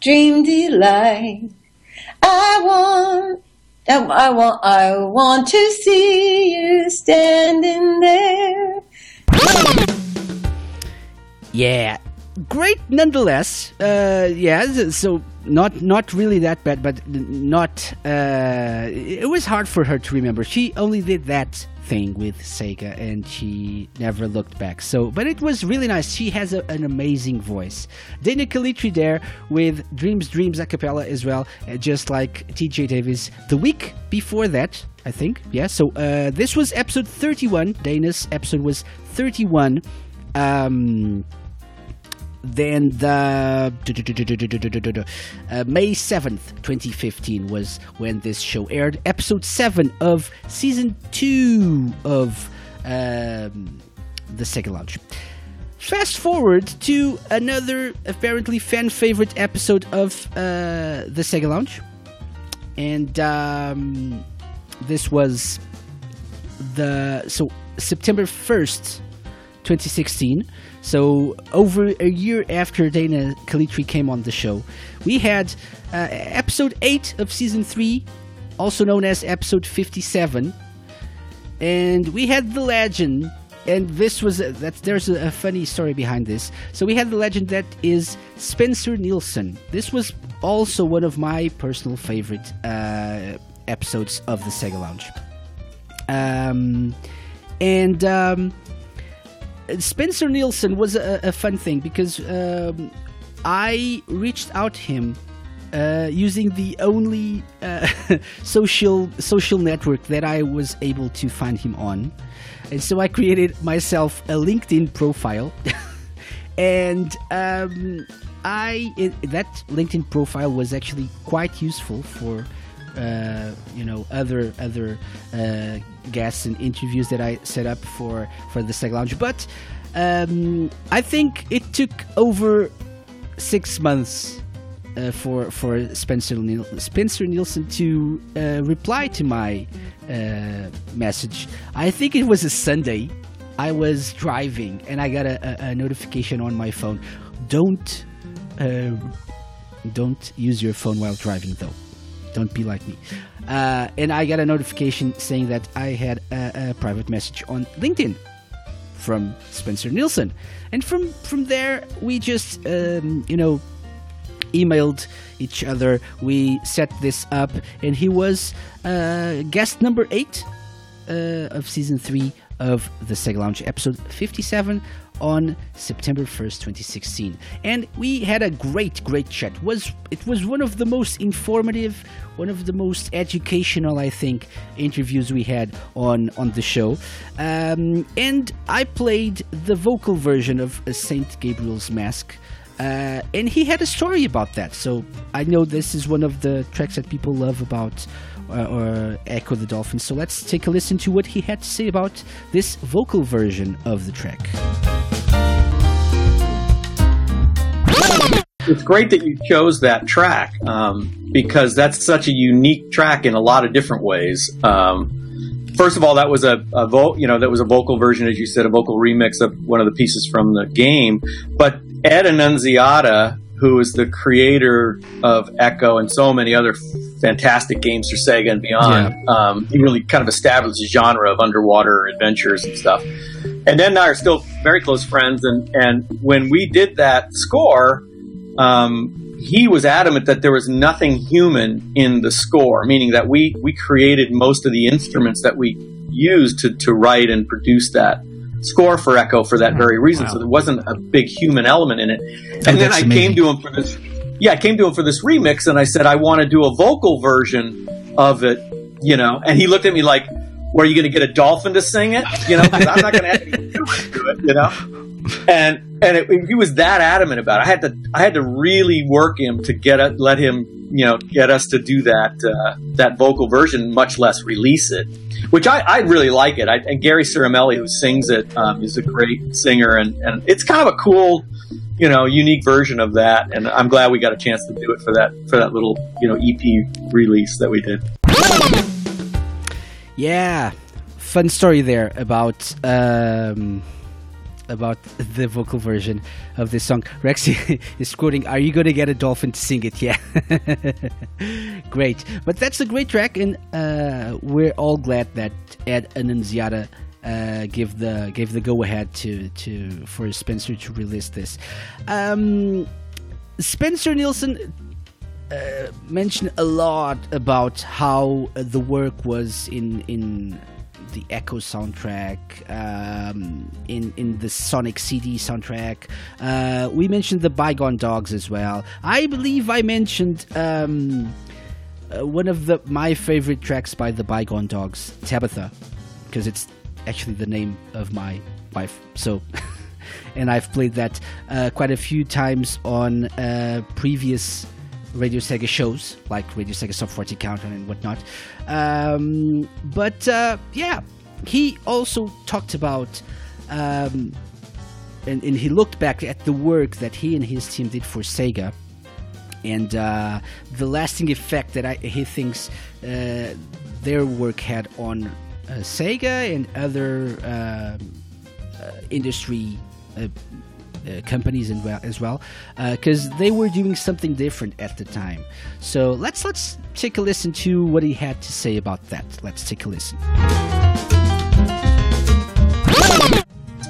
dream delight. I want, I want, I want to see you standing there. Yeah, great nonetheless. Uh, yeah, so not not really that bad, but not. Uh, it was hard for her to remember. She only did that thing with Sega, and she never looked back. So, but it was really nice. She has a, an amazing voice. Dana Calitri there with Dreams Dreams a cappella as well, uh, just like TJ Davis. The week before that, I think. Yeah. So uh, this was episode thirty-one. Dana's episode was thirty-one. Um, then the uh, May 7th, 2015 was when this show aired. Episode 7 of season 2 of um, the Sega Lounge. Fast forward to another apparently fan favorite episode of uh, the Sega Lounge. And um, this was the. So, September 1st, 2016. So over a year after Dana Calitri came on the show, we had uh, episode eight of season three, also known as episode fifty-seven, and we had the legend. And this was a, that there's a, a funny story behind this. So we had the legend that is Spencer Nilsen. This was also one of my personal favorite uh, episodes of the Sega Lounge. Um, and um, Spencer Nilsen was a, a fun thing because um, I reached out to him uh, using the only uh, <laughs> social social network that I was able to find him on, and so I created myself a LinkedIn profile, <laughs> and um, I it, that LinkedIn profile was actually quite useful for uh, you know other other uh, guests and interviews that I set up for for the Sega Lounge. But um, I think it took over six months uh, for for Spencer Spencer Nilsen to uh, reply to my uh, message. I think it was a Sunday. I was driving and I got a, a, a notification on my phone. Don't uh, don't use your phone while driving, though. Don't be like me. Uh, and I got a notification saying that I had a, a private message on LinkedIn from Spencer Nilsen, and from from there we just um, you know emailed each other. We set this up, and he was uh, guest number eight uh, of season three of the Sega Lounge, episode 57 on September 1st, 2016. And we had a great, great chat. Was it was one of the most informative, one of the most educational, I think, interviews we had on on the show. Um, and I played the vocal version of Saint Gabriel's Mass. Uh, and he had a story about that. So I know this is one of the tracks that people love about uh, or Ecco the Dolphin. So let's take a listen to what he had to say about this vocal version of the track. It's great that you chose that track um, because that's such a unique track in a lot of different ways. Um, first of all, that was a, a vo- you know that was a vocal version, as you said, a vocal remix of one of the pieces from the game. But Ed Annunziata, who is the creator of Ecco and so many other fantastic games for Sega and beyond, um, he really kind of established a genre of underwater adventures and stuff. And Ed and I are still very close friends, and and when we did that score. Um, he was adamant that there was nothing human in the score, meaning that we, we created most of the instruments that we used to, to write and produce that score for Ecco for that mm. very reason. So there wasn't a big human element in it. And then I amazing. came to him for this. Yeah, I came to him for this remix, and I said I want to do a vocal version of it. You know, and he looked at me like, "Were you going to get a dolphin to sing it? You know, because I'm not going to have humans do it. You know." and and it, he was that adamant about it. I had to I had to really work him to get it, let him you know get us to do that uh, that vocal version, much less release it. Which I, I really like it. I, and Gary Ciramelli, who sings it, um, is a great singer, and, and it's kind of a cool, you know, unique version of that. And I'm glad we got a chance to do it for that for that little you know EP release that we did. Yeah, fun story there about um, about the vocal version of this song. Rexy <laughs> is quoting, "Are you going to get a dolphin to sing it?" <laughs> Yeah, great. But that's a great track, and uh, we're all glad that Ed Annunziata uh, gave the gave the go ahead to to for Spencer to release this. Um, Spencer Nilsen uh, mentioned a lot about how the work was in in the Ecco soundtrack, um, in in the Sonic CD soundtrack. Uh, we mentioned the Bygone Dogs as well. I believe I mentioned um, uh, one of the my favorite tracks by the Bygone Dogs, Tabitha, because it's actually the name of my wife. So. <laughs> and I've played that uh, quite a few times on uh, previous Radio Sega shows, like Radio Sega Sub 40 Countdown and whatnot. Um, but uh, yeah, he also talked about, um, and, and he looked back at the work that he and his team did for Sega. And uh, the lasting effect that I, he thinks uh, their work had on uh, Sega and other um, uh, industry uh, Uh, companies and as well uh, because they were doing something different at the time. So let's let's take a listen to what he had to say about that. Let's take a listen.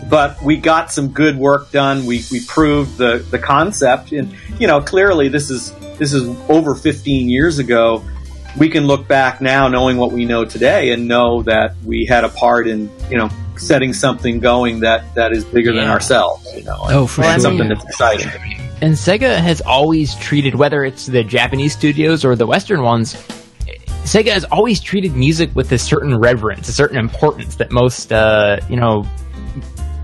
but we got some good work done. We, we proved the, the concept, and you know clearly this is this is over 15 years ago. We can look back now, knowing what we know today, and know that we had a part in you know setting something going that, that is bigger than ourselves. You know, Oh, for and sure. something that's exciting. And Sega has always treated, whether it's the Japanese studios or the Western ones, Sega has always treated music with a certain reverence, a certain importance that most, uh, you know,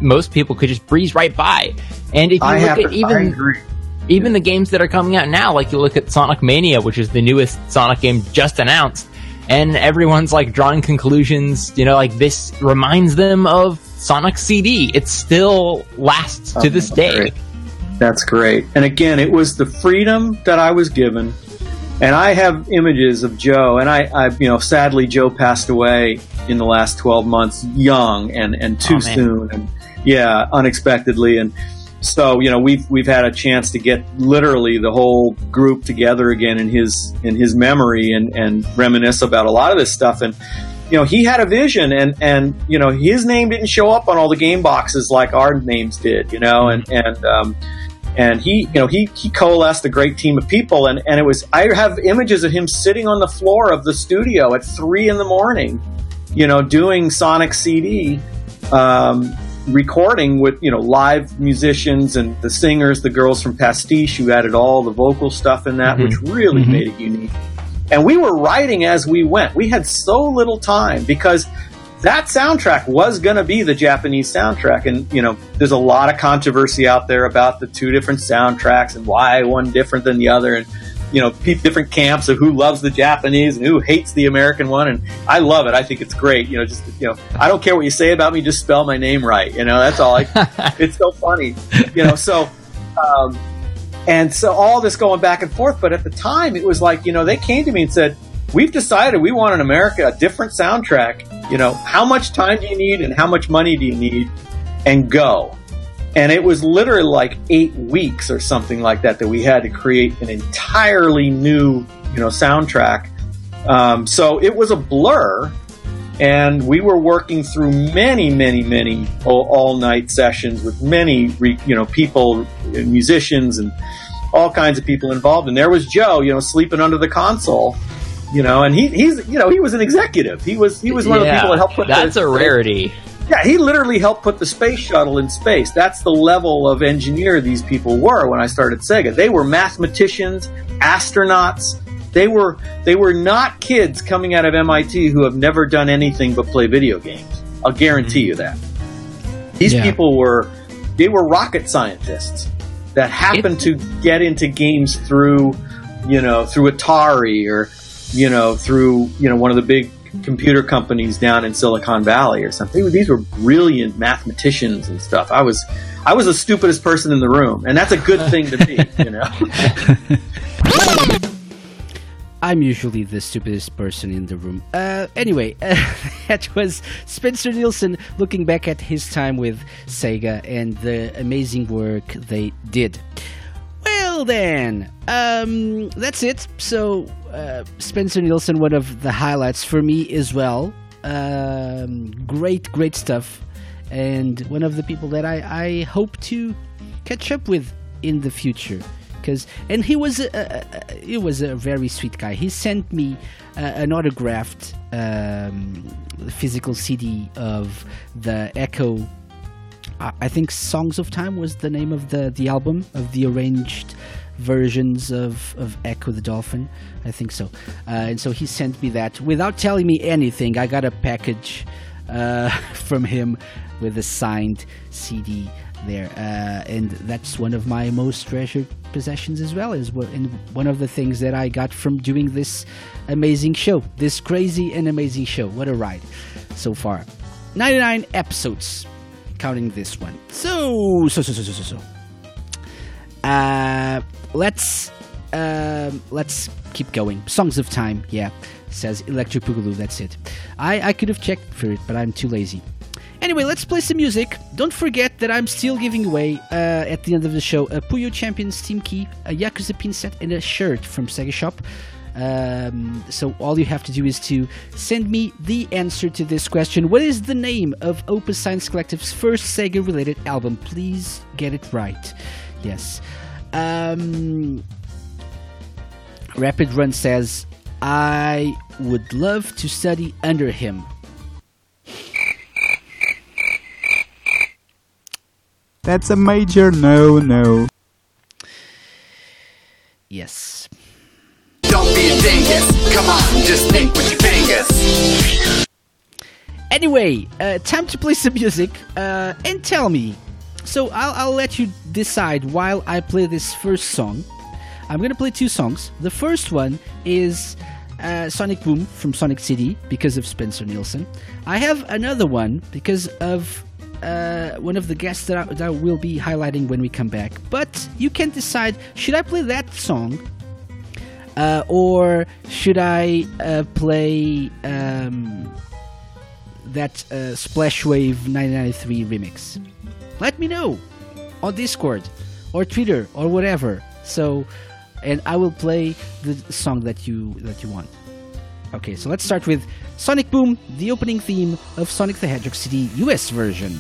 most people could just breeze right by. And if you I look at to- even agree. even the games that are coming out now, like you look at Sonic Mania, which is the newest Sonic game just announced, and everyone's like drawing conclusions, you know, like this reminds them of Sonic CD. It still lasts to Oh, this day. great. That's great. And again, it was the freedom that I was given. And I have images of Joe, and I, I you know, sadly, Joe passed away in the last 12 months, young and, and too Oh, soon, and yeah, unexpectedly. And so, you know, we've we've had a chance to get literally the whole group together again in his in his memory and and reminisce about a lot of this stuff. And you know, he had a vision, and and you know, his name didn't show up on all the game boxes like our names did, you know, and and um, and he, you know, he he coalesced a great team of people, and and it was I have images of him sitting on the floor of the studio at three in the morning, you know, doing Sonic CD. Um, recording with you know live musicians and the singers the girls from pastiche who added all the vocal stuff in that Mhm. which really Mhm. made it unique and we were writing as we went. We had so little time because that soundtrack was going to be the Japanese soundtrack. And, you know, there's a lot of controversy out there about the two different soundtracks and why one different than the other. And, you know, different camps of who loves the Japanese and who hates the American one. And I love it. I think it's great. You know, just, you know, I don't care what you say about me, just spell my name right. You know, that's all I, <laughs> it's so funny. You know, so, um, and so all this going back and forth. But at the time, it was like, you know, they came to me and said, We've decided we want in America a different soundtrack. You know, how much time do you need and how much money do you need? And go. And it was literally like eight weeks or something like that that we had to create an entirely new, you know, soundtrack. Um, so it was a blur and we were working through many, many, many all night sessions with many, re, you know, people, musicians, and all kinds of people involved. And there was Joe, you know, sleeping under the console, you know, and he, he's, you know, he was an executive. He was, he was one of the people that helped put. That. That's the, a rarity. Yeah, he literally helped put the space shuttle in space. That's the level of engineer these people were when I started Sega. They were mathematicians, astronauts. They were they were not kids coming out of MIT who have never done anything but play video games. I'll guarantee you that. These Yeah. people were they were rocket scientists that happened to get into games through, you know, through Atari or you know, through, you know, one of the big computer companies down in Silicon Valley or something. These were brilliant mathematicians and stuff. I was I was the stupidest person in the room, and that's a good thing to be, you <laughs> know. <laughs> I'm usually the stupidest person in the room. Uh, anyway, uh, <laughs> that was Spencer Nilsen looking back at his time with Sega and the amazing work they did. Well, then, um, that's it. So, uh, Spencer Nilsen, one of the highlights for me as well. Um, great, great stuff. And one of the people that I, I hope to catch up with in the future. Cause, and he was a, a, he was a very sweet guy. He sent me uh, an autographed um, physical CD of the Ecco I think Songs of Time was the name of the, the album of the arranged versions of, of Ecco the Dolphin. I think so. Uh, and so he sent me that without telling me anything. I got a package uh, <laughs> from him with a signed CD there. Uh, and that's one of my most treasured possessions as well. What, and one of the things that I got from doing this amazing show. This crazy and amazing show. What a ride so far. 99 episodes counting this one. So, so, so, so, so, so, so. Uh, let's um, let's keep going. Songs of Time, yeah, says Electric Boogaloo. That's it. I I could have checked for it, but I'm too lazy. Anyway, let's play some music. Don't forget that I'm still giving away uh, at the end of the show a Puyo Champion Steam Key, a Yakuza pin set, and a shirt from Sega Shop. Um, so all you have to do is to send me the answer to this question. What is the name of Opus Science Collective's first Sega-related album? Please get it right. Yes. Um, Rapid Run says, I would love to study under him. That's a major no no. Yes. Don't be a dingus. Come on, just think with your fingers. Anyway, uh, time to play some music uh, and tell me. So I'll, I'll let you decide while I play this first song. I'm gonna play two songs. The first one is uh, Sonic Boom from Sonic CD because of Spencer Nilsen. I have another one because of uh, one of the guests that I, that I will be highlighting when we come back. But you can decide should I play that song uh, or should I uh, play um, that uh, Splash Wave 993 remix? Let me know on Discord or Twitter or whatever. So, and I will play the song that you that you want. Okay, so let's start with Sonic Boom, the opening theme of Sonic the Hedgehog CD US version.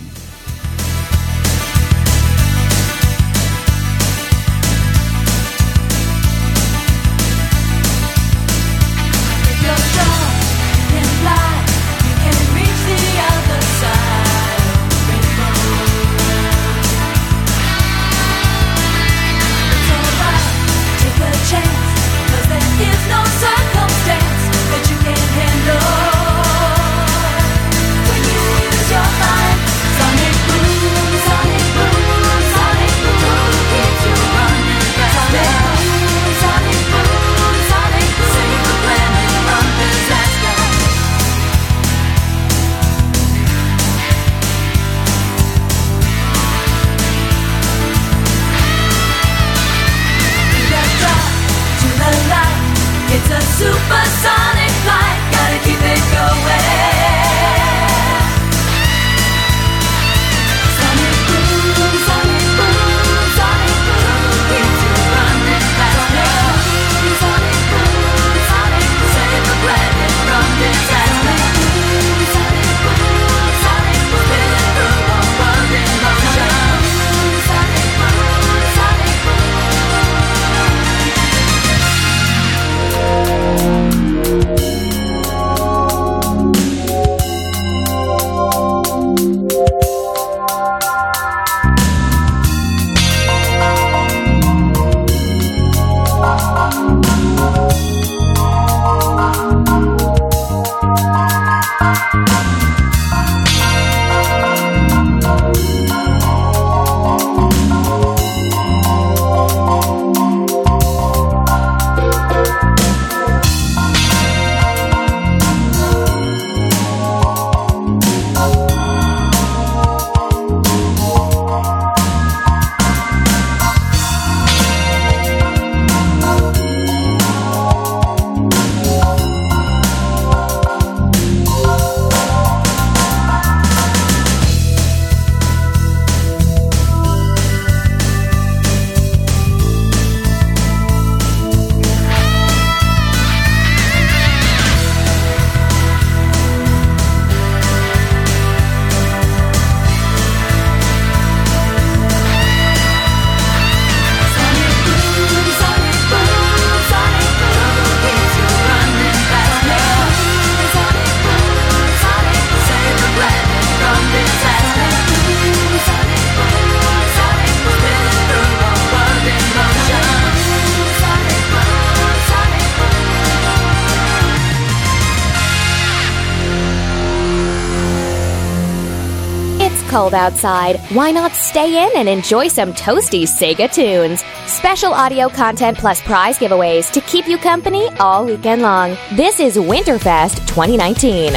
Cold outside. Why not stay in and enjoy some toasty Sega tunes? Special audio content plus prize giveaways to keep you company all weekend long. This is Winterfest 2019.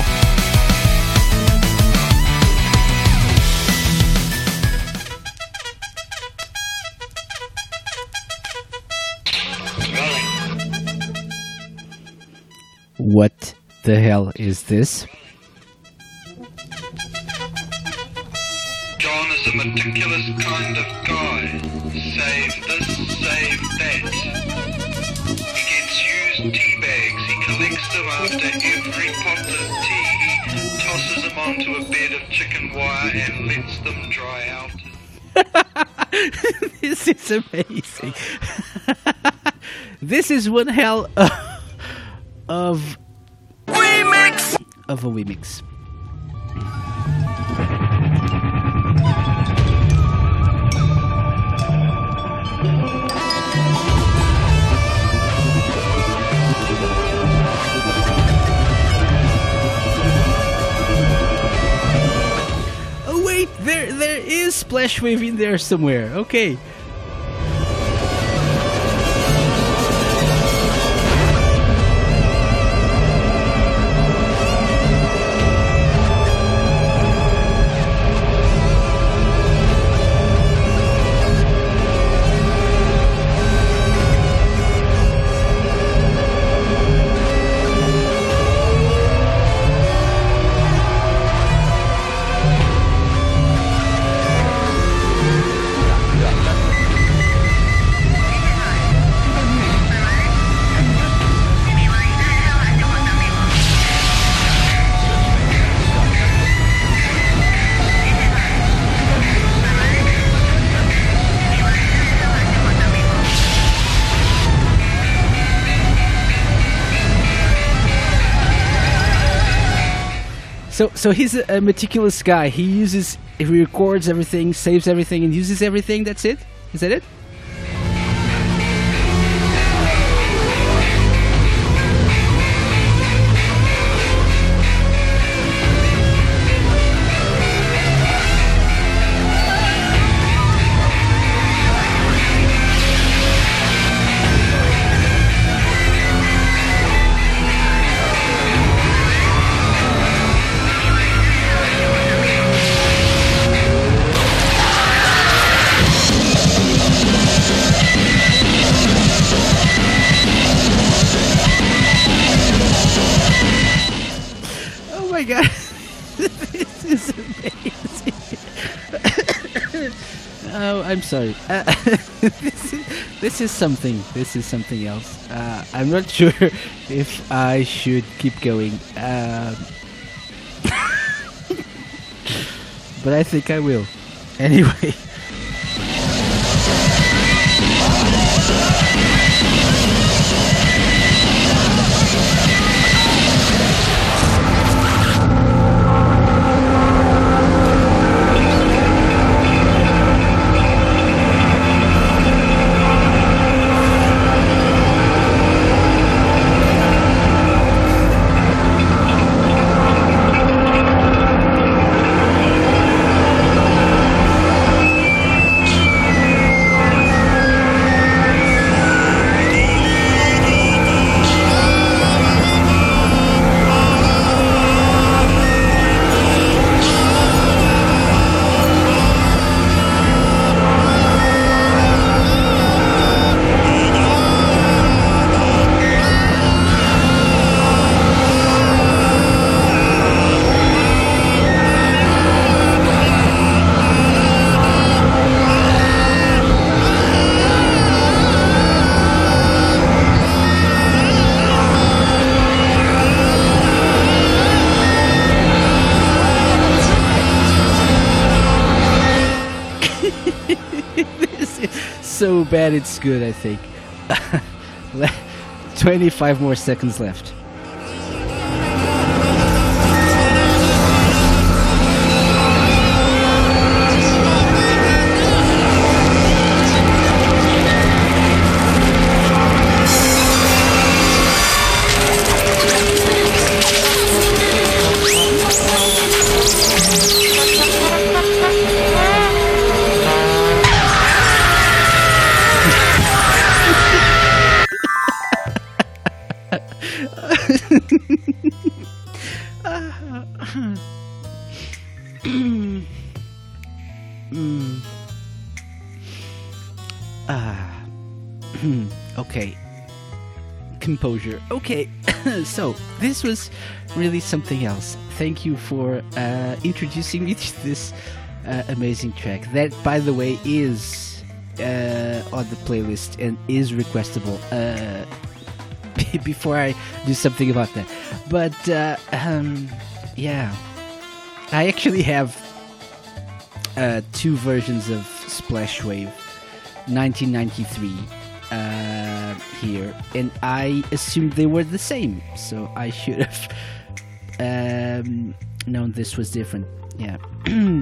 What the hell is this? Meticulous kind of guy. Save this, save that. He gets used tea bags. He collects them after every pot of tea. He tosses them onto a bed of chicken wire and lets them dry out. <laughs> this is amazing. <laughs> this is one hell of remix of a remix. Is splash wave in there somewhere. Okay. So, he's a meticulous guy. He uses, he records everything, saves everything, and uses everything. That's it. Is that it? I'm sorry. Uh, <laughs> this, is, this is something. This is something else. Uh, I'm not <laughs> sure if I should keep going. Um, <laughs> but I think I will. Anyway. Bad it's good, I think. <laughs> 25 more seconds left. Composure. Okay. <coughs> so, this was really something else. Thank you for uh, introducing me <laughs> to this uh, amazing track. That, by the way, is uh, on the playlist and is requestable. Uh, <laughs> before I do something about that. But, uh, um, yeah. I actually have uh, two versions of Splash Wave 1993 here, and I assumed they were the same, so I should have um, known this was different. Yeah. <clears throat>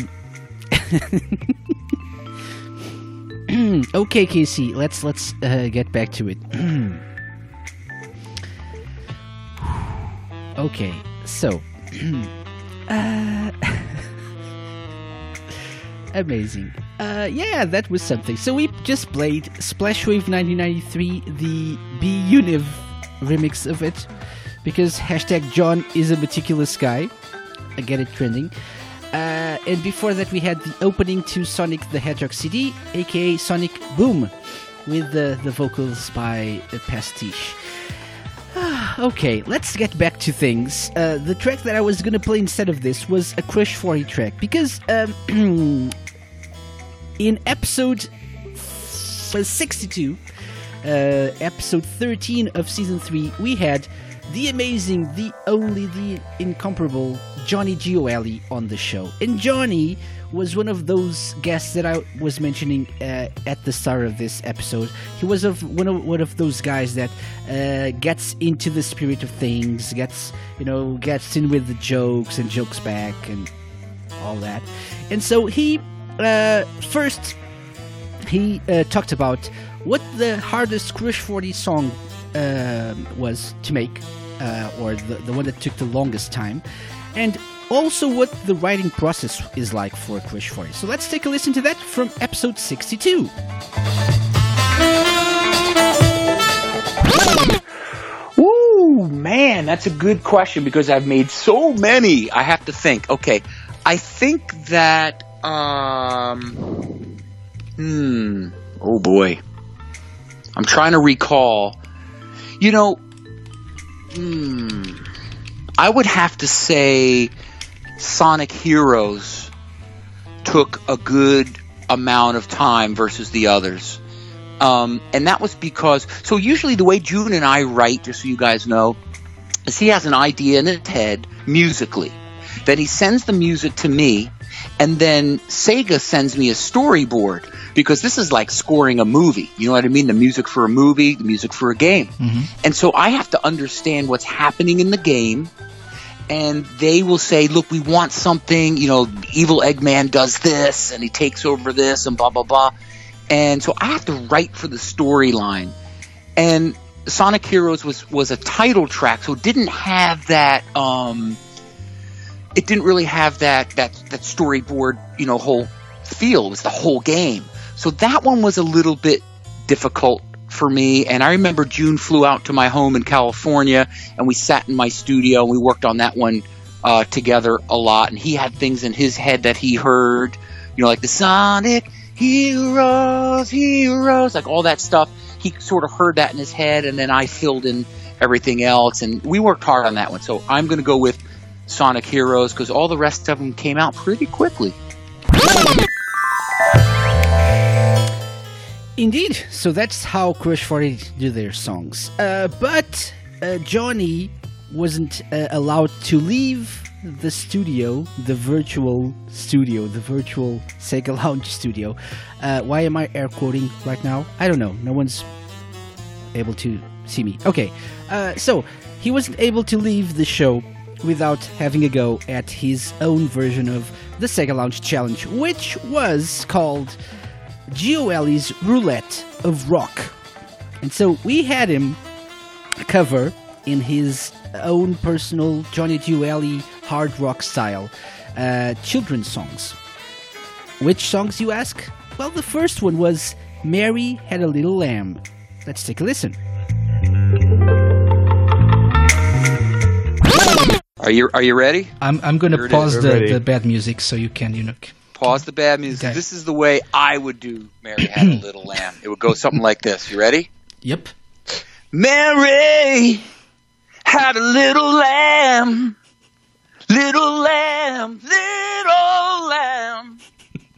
okay, KC, let's let's uh, get back to it. <clears throat> okay, so. <clears throat> uh, <laughs> amazing. Uh, yeah, that was something. So we just played Splash Wave 1993, the B Univ remix of it, because hashtag John is a meticulous guy. I get it trending. Uh, and before that, we had the opening to Sonic the Hedgehog CD, aka Sonic Boom, with the, the vocals by Pastiche. <sighs> okay, let's get back to things. Uh, the track that I was gonna play instead of this was a Crush 40 track because um, <clears throat> in episode f- 62, uh, episode 13 of season 3, we had the amazing, the only, the incomparable Johnny Gioeli on the show. And Johnny was one of those guests that I was mentioning uh, at the start of this episode. He was of one of one of those guys that uh, gets into the spirit of things, gets you know gets in with the jokes and jokes back and all that. And so he first he uh, talked about what the hardest Crush 40 song um was to make, uh, or the, the one that took the longest time, and also what the writing process is like for Crush 40. So let's take a listen to that from episode 62. Ooh, man, that's a good question because I've made so many. I have to think. Okay, I think that um, hmm. Oh boy, I'm trying to recall. You know, hmm. I would have to say Sonic Heroes took a good amount of time versus the others. Um, and that was because, so usually the way Jun and I write, just so you guys know, is he has an idea in his head musically. Then he sends the music to me, and then Sega sends me a storyboard because this is like scoring a movie. You know what I mean? The music for a movie, the music for a game. And so I have to understand what's happening in the game. And they will say, look, we want something, you know, evil Eggman does this and he takes over this and blah, blah, blah. And so I have to write for the storyline. And Sonic Heroes was, was a title track, so it didn't have that, um, it didn't really have that, that, that storyboard, you know, whole feel. It was the whole game. So that one was a little bit difficult for me. And I remember Jun flew out to my home in California and we sat in my studio and we worked on that one uh, together a lot. And he had things in his head that he heard, you know, like the Sonic Heroes, Heroes, like all that stuff. He sort of heard that in his head and then I filled in everything else. And we worked hard on that one. So I'm going to go with Sonic Heroes because all the rest of them came out pretty quickly. Indeed, so that's how Crush 40 do their songs. Uh, but uh, Johnny wasn't uh, allowed to leave the studio, the virtual studio, the virtual Sega <laughs> Lounge studio. Uh, why am I air quoting right now? I don't know. No one's able to see me. Okay, uh, so he wasn't able to leave the show without having a go at his own version of the Sega Lounge Challenge, which was called Gioeli's Roulette of Rock. And so we had him cover in his own personal Johnny Gioeli hard rock style uh, children's songs. Which songs, you ask? Well, the first one was Mary Had a Little Lamb. Let's take a listen. Are you are you ready? I'm I'm going to pause the, the bad music so you can you know. Pause the bad music. Okay. This is the way I would do Mary Had a <clears throat> Little Lamb. It would go something like this. You ready? Yep. Mary had a little lamb, little lamb, little lamb.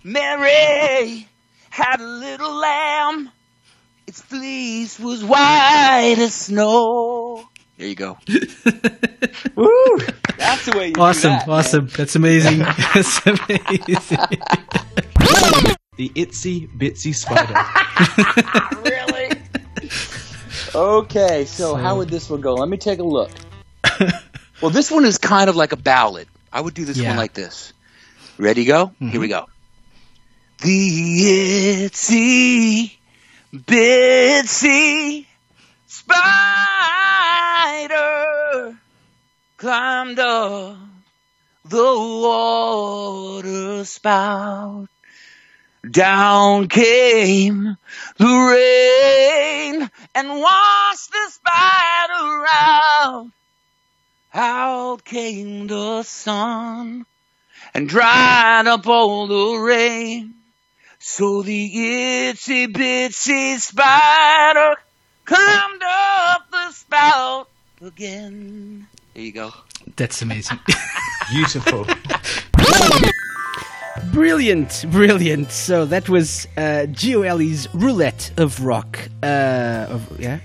Mary had a little lamb. Its fleece was white as snow. There you go. <laughs> Woo! That's the way you Awesome, do that. awesome. That's amazing. <laughs> That's amazing. The itsy bitsy spider. <laughs> really? Okay, so, So- how would this one go? Let me take a look. well, this one is kind of like a ballad. I would do this Yeah. one like this. Ready, go? Mm-hmm. Here we go. The itsy bitsy spider climbed up the water spout. Down came the rain and washed the spider out. Out came the sun and dried up all the rain. So the itsy bitsy spider climbed up the spout again. There you go. That's amazing. <laughs> Beautiful. Brilliant, brilliant. So that was uh, Gioeli's Roulette of Rock. Uh, of, yeah?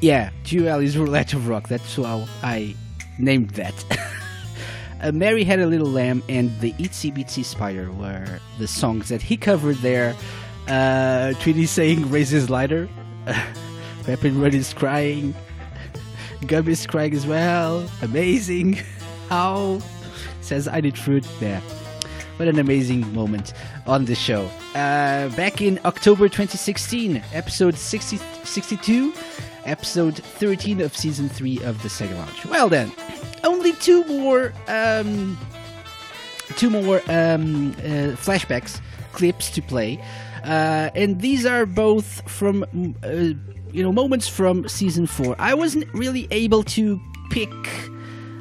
Yeah, Gioeli's Roulette of Rock. That's how I named that. <laughs> uh, Mary Had a Little Lamb and the Itsy Bitsy Spider were the songs that he covered there. Uh, Tweety saying, raise his lighter. <laughs> Pepin Rudd is crying. Gum is crying as well. Amazing. <laughs> How? Says I did fruit. Yeah. What an amazing moment on the show. Uh, back in October 2016, episode 60, 62, episode 13 of season 3 of the Sega Lounge. Well then, only two more um, two more um, uh, flashbacks clips to play, uh, and these are both from uh, you know moments from season four. I wasn't really able to pick.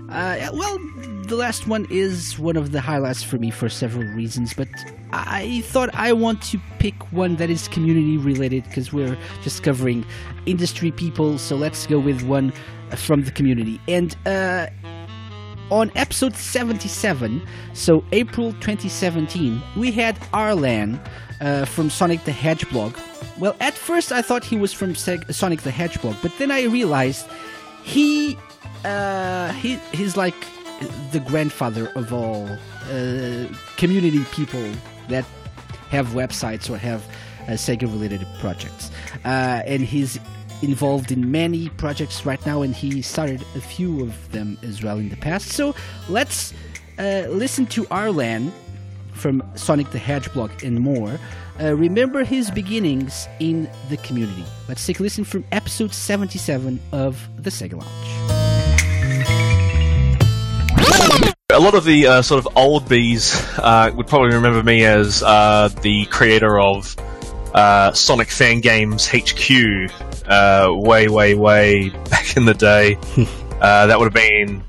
Uh, well, the last one is one of the highlights for me for several reasons, but I thought I want to pick one that is community related because we're just covering industry people. So let's go with one from the community. And uh, on episode 77, so April 2017, we had Arlan uh, from Sonic the Hedgehog. Well, at first I thought he was from Seg- Sonic the Hedgehog, but then I realized he, uh, he he's like the grandfather of all uh, community people that have websites or have uh, Sega related projects. Uh, and he's involved in many projects right now, and he started a few of them as well in the past. So let's uh, listen to Arlan from Sonic the Hedgehog and more. Uh, remember his beginnings in the community. Let's take a listen from episode 77 of the Sega Lounge. A lot of the uh, sort of old bees uh, would probably remember me as uh, the creator of uh, Sonic Fan Games HQ uh, way, way, way <laughs> back in the day. <laughs> uh, that would have been,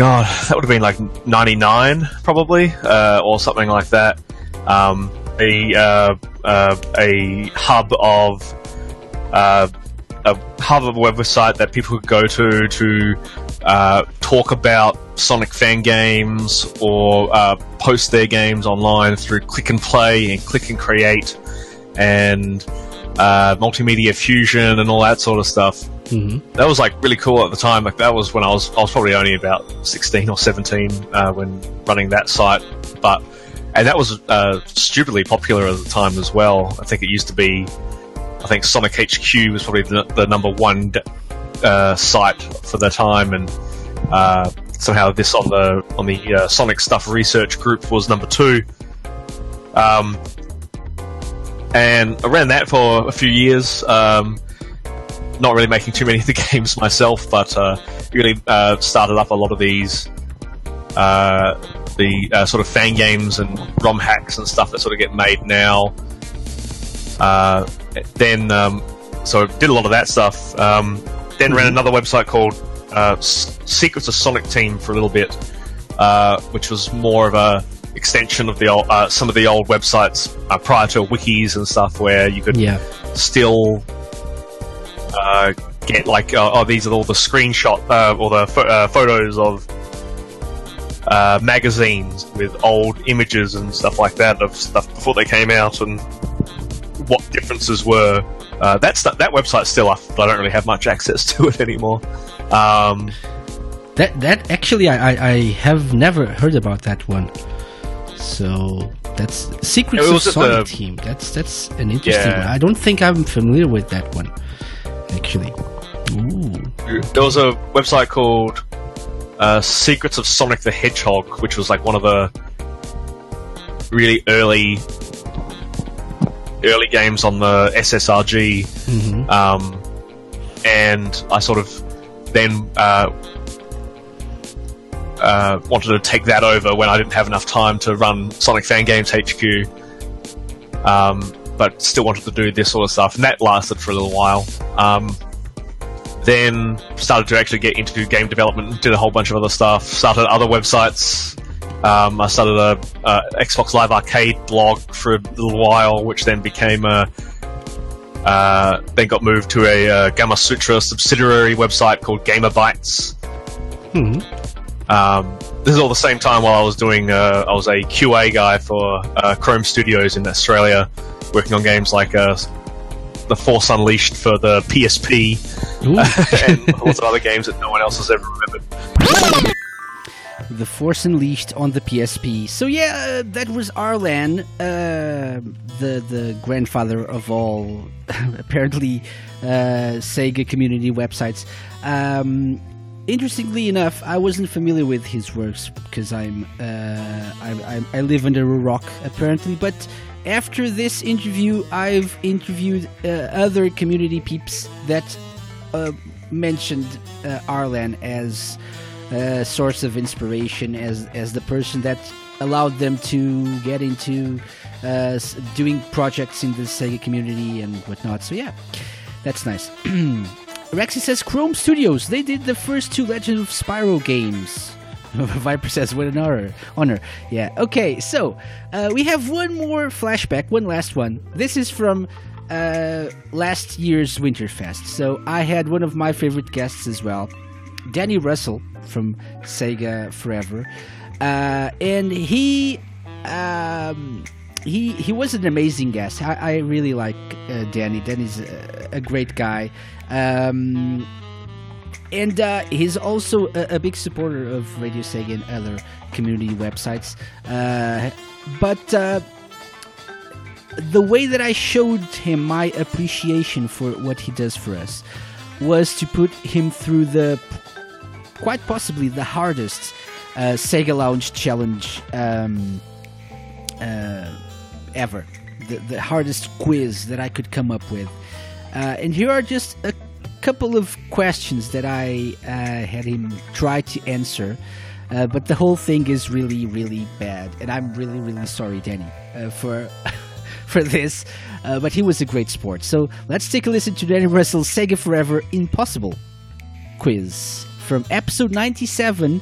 God, that would have been like '99 probably, uh, or something like that. Um, a uh, uh, a hub of uh, a hub of a website that people could go to to uh, talk about Sonic fan games or uh, post their games online through Click and Play and Click and Create and uh, multimedia fusion and all that sort of stuff. Mm-hmm. That was like really cool at the time. Like that was when I was I was probably only about sixteen or seventeen uh, when running that site, but and that was uh, stupidly popular at the time as well. I think it used to be. I think Sonic HQ was probably the, the number one uh, site for the time, and uh, somehow this on the on the uh, Sonic Stuff research group was number two. Um, and I ran that for a few years. Um, not really making too many of the <laughs> games myself, but uh, really uh, started up a lot of these uh, the uh, sort of fan games and ROM hacks and stuff that sort of get made now. Uh, then, um, so did a lot of that stuff. Um, then ran another website called uh, Secrets of Sonic Team for a little bit, uh, which was more of a extension of the old, uh, some of the old websites uh, prior to wikis and stuff, where you could Yeah. still uh, get like, uh, oh, these are all the screenshot uh, or the pho- uh, photos of uh, magazines with old images and stuff like that of stuff before they came out and what differences were. Uh, that's that website's still up, but I don't really have much <laughs> access to it anymore. Um, That that actually I, I, I have never heard about that one. So that's Secrets of Sonic the- Team. That's that's an interesting Yeah. one. I don't think I'm familiar with that one. Actually. Ooh. there was a website called uh, Secrets of Sonic the Hedgehog, which was like one of the really early early games on the SSRG. Mhm. Um, and I sort of then uh, uh, wanted to take that over when I didn't have enough time to run Sonic Fan Games HQ. Um, but still wanted to do this sort of stuff, and that lasted for a little while. Um, then started to actually get into game development, did a whole bunch of other stuff, started other websites. Um, I started a, a Xbox Live Arcade blog for a little while, which then became a uh, then got moved to a uh, Gamasutra subsidiary website called GamerBytes. Hmm. Um, this is all the same time while I was doing. Uh, I was a QA guy for uh, Krome Studios in Australia, working on games like uh, The Force Unleashed for the PSP, <laughs> and lots of other games that no one else has ever remembered. The Force Unleashed on the PSP. So yeah, uh, that was Arlan, uh, the the grandfather of all, <laughs> apparently, uh, Sega community websites. Um, interestingly enough, I wasn't familiar with his works because I'm, uh, I, I I live under a rock apparently. But after this interview, I've interviewed uh, other community peeps that uh, mentioned uh, Arlan as a source of inspiration, as as the person that allowed them to get into uh, doing projects in the Sega community and whatnot. So yeah, that's nice. <clears throat> Rexy says Krome Studios. They did the first two Legend of Spyro games. <laughs> Viper says, "What an honor! Honor, yeah. Okay, so uh, we have one more flashback, one last one. This is from uh, last year's Winterfest. So I had one of my favorite guests as well, Danny Russell from Sega Forever, uh, and he um, he he was an amazing guest. I, I really like uh, Danny. Danny's a, a great guy. Um, and uh, he's also a, a big supporter of Radio Sega and other community websites. Uh, but uh, the way that I showed him my appreciation for what he does for us was to put him through the quite possibly the hardest uh, Sega Lounge challenge um, uh, ever. The, the hardest quiz that I could come up with. Uh, and here are just a couple of questions that I uh, had him try to answer. Uh, but the whole thing is really, really bad, and I'm really, really sorry, Danny, uh, for <laughs> for this. Uh, but he was a great sport. So let's take a listen to Danny Russell's Sega Forever Impossible quiz from episode 97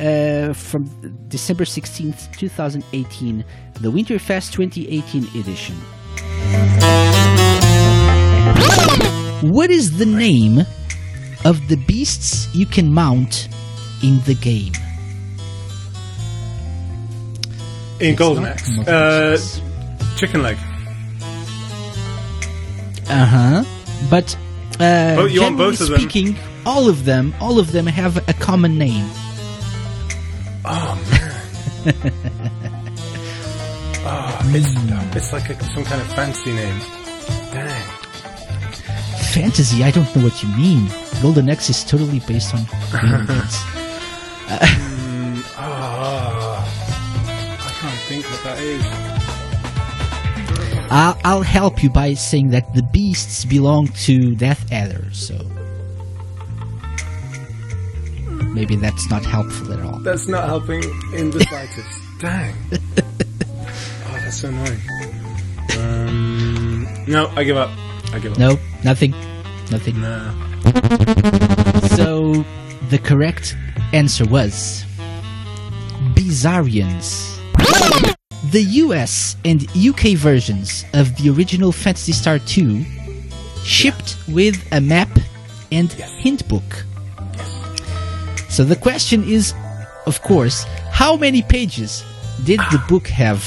uh, from December 16th, 2018, the Winterfest 2018 edition. What is the name of the beasts you can mount in the game? In It's Golden Axe. Uh, chicken leg. Uh huh. But uh, Oh, you want generally both of them? speaking, all of them, all of them have a common name. Oh man. oh, <laughs> it's, it's like a, some kind of fancy name. Dang. Fantasy? I don't know what you mean. Golden Axe is totally based on real events. Mm, ah, I can't think what that is. I'll, I'll help you by saying that the beasts belong to Death Adder, so maybe that's not helpful at all. That's not helping in the slightest. <laughs> Dang. Oh, that's so annoying. Um, no, I give up. I give up. No, nothing, nothing. No. So the correct answer was Bizarrians. The US and UK versions of the original Phantasy Star 2 shipped with a map and hint book. So the question is, of course, how many pages did the book have?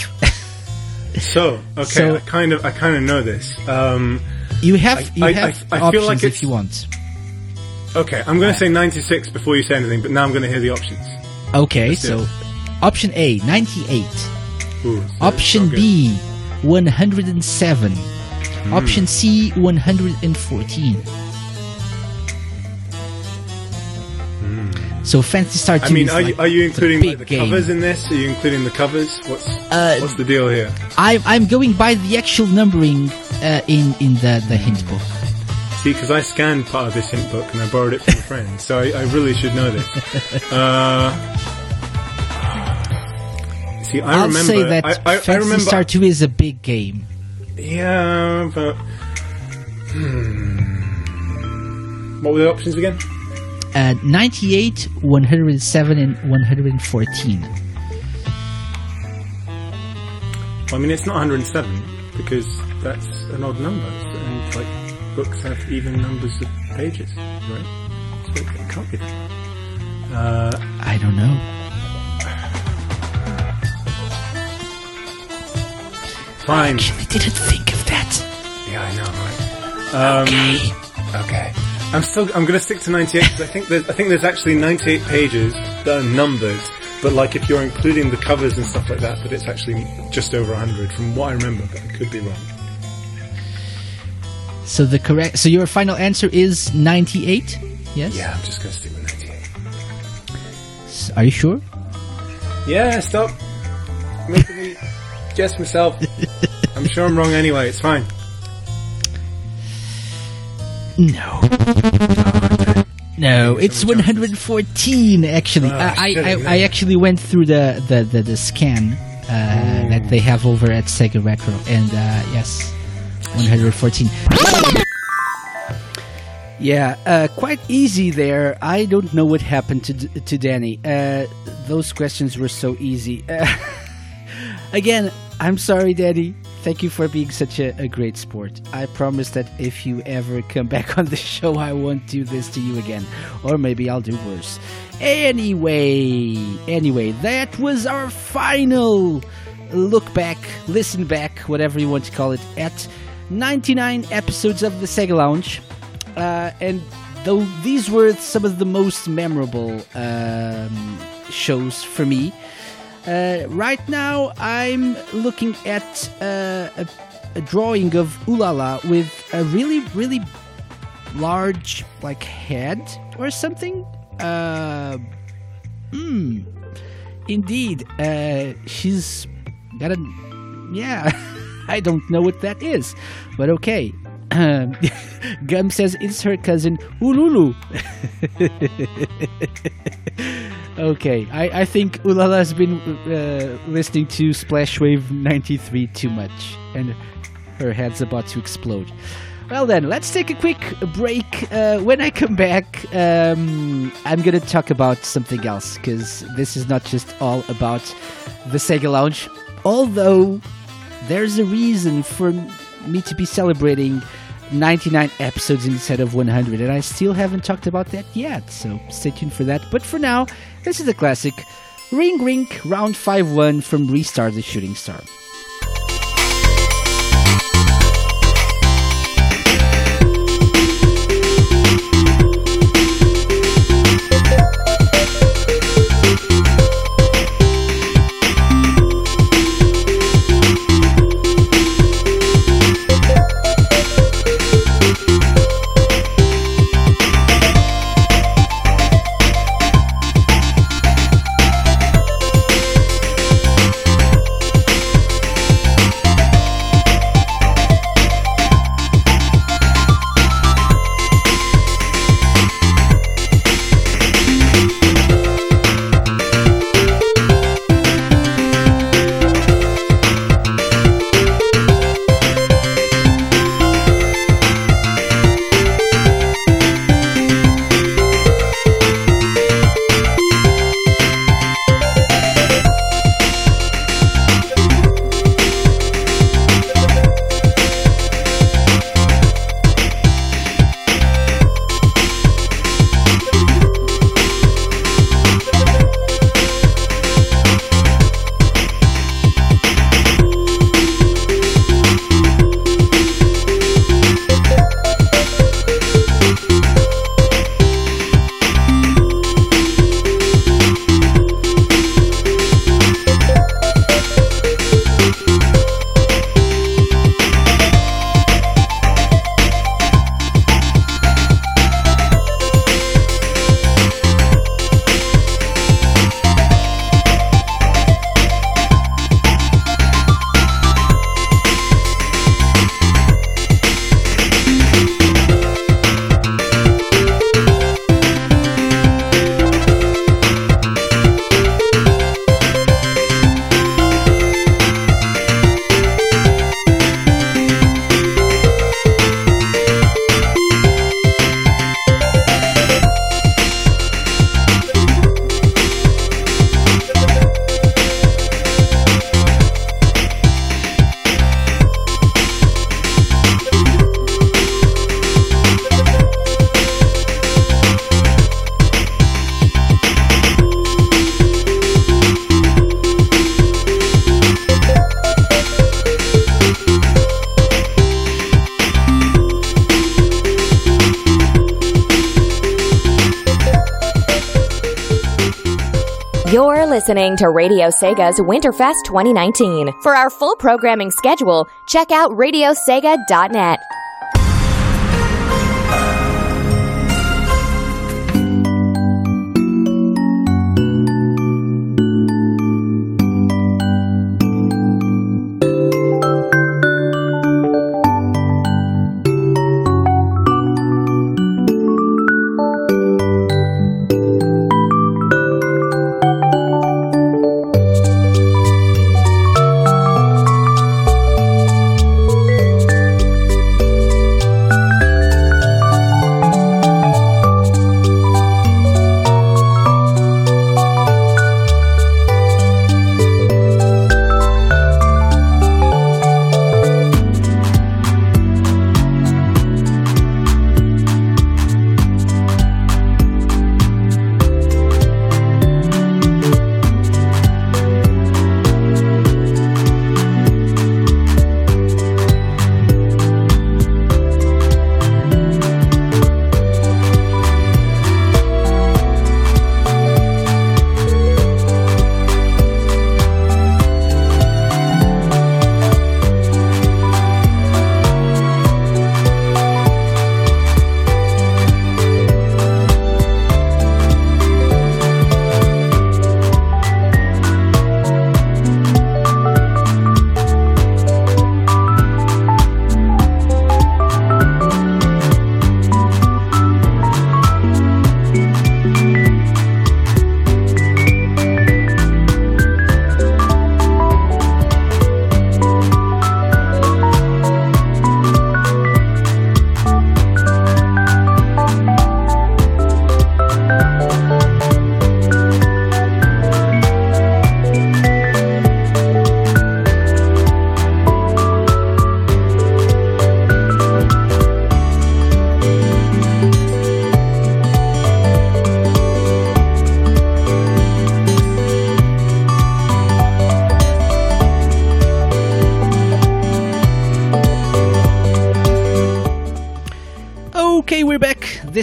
So, <laughs> okay, So- I kind of, I kind of know this. Um, You have I- you I- have I- I options feel like if you want. okay, I'm going to say 96 before you say anything, but now I'm going to hear the options. Okay, Let's so option A 98. Ooh, Option it's not good. B, 107. Hmm. Option C, 114. So Phantasy Star 2 Hmm. I mean, are, you, are you including like, the game. covers in this? Are you including the covers? What's Uh, what's the deal here? I, I'm going by the actual numbering uh, in, in the, the hint book. See, because I scanned part of this hint book and I borrowed it from a friend, so I, I really should know this. Uh, see, I will remember. say that I, I, I remember. Star 2 is a big game. Yeah, but hmm. what were the options again? Uh, 98, 107, and 114. Well, I mean, it's not 107 because that's an odd number, and like books have even numbers of pages, right? So it can't be that. Uh, I don't know. Fine. I didn't think of that. Yeah, I know, right? Um, okay. Okay. I'm still. I'm going to stick to 98 because I think there's. I think there's actually 98 pages that are numbers, but like if you're including the covers and stuff like that, that it's actually just over 100 from what I remember, but I could be wrong. So the correct. So your final answer is 98. Yes. Yeah, I'm just to stick with 98. S- Are you sure? Yeah, stop making me guess myself. <laughs> I'm sure I'm wrong anyway. It's fine. No. No, it's 114 actually. Ah, I, I, I. I actually went through the, the, the, the scan uh, that they have over at Sega Retro, and uh, yes, 114. Yeah, uh, quite easy there. I don't know what happened to to Danny. Uh, those questions were so easy. Uh, <laughs> again, I'm sorry, Danny. Thank you for being such a, a great sport. I promise that if you ever come <laughs> back on the show, I won't do this to you again. Or maybe I'll do worse. Anyway, anyway, that was our final look back, listen back, whatever you want to call it, at 99 episodes of the Sega Lounge. Uh, and though these were some of the most memorable um, shows for me, uh, right now I'm looking at uh, a, a drawing of Ulala with a really, really large, like, head or something. Hmm. Indeed, uh, she's got a. Yeah, <laughs> I don't know what that is, but okay. Um, <laughs> Gum says it's her cousin Ululu. <laughs> okay, I, I think Ulala has been uh, listening to Splashwave 93 too much, and her head's about to explode. Well, then, let's take a quick break. Uh, when I come back, um, I'm going to talk about something else because this is not just all about the Sega Lounge. Although, there's a reason for me to be celebrating 99 episodes instead of 100, and I still haven't talked about that yet, so stay tuned for that. But for now, this is a classic Ring Ring Round 5 1 from Restart the Shooting Star. To Radio Sega's Winterfest 2019. For our full programming schedule, check out radiosega.net.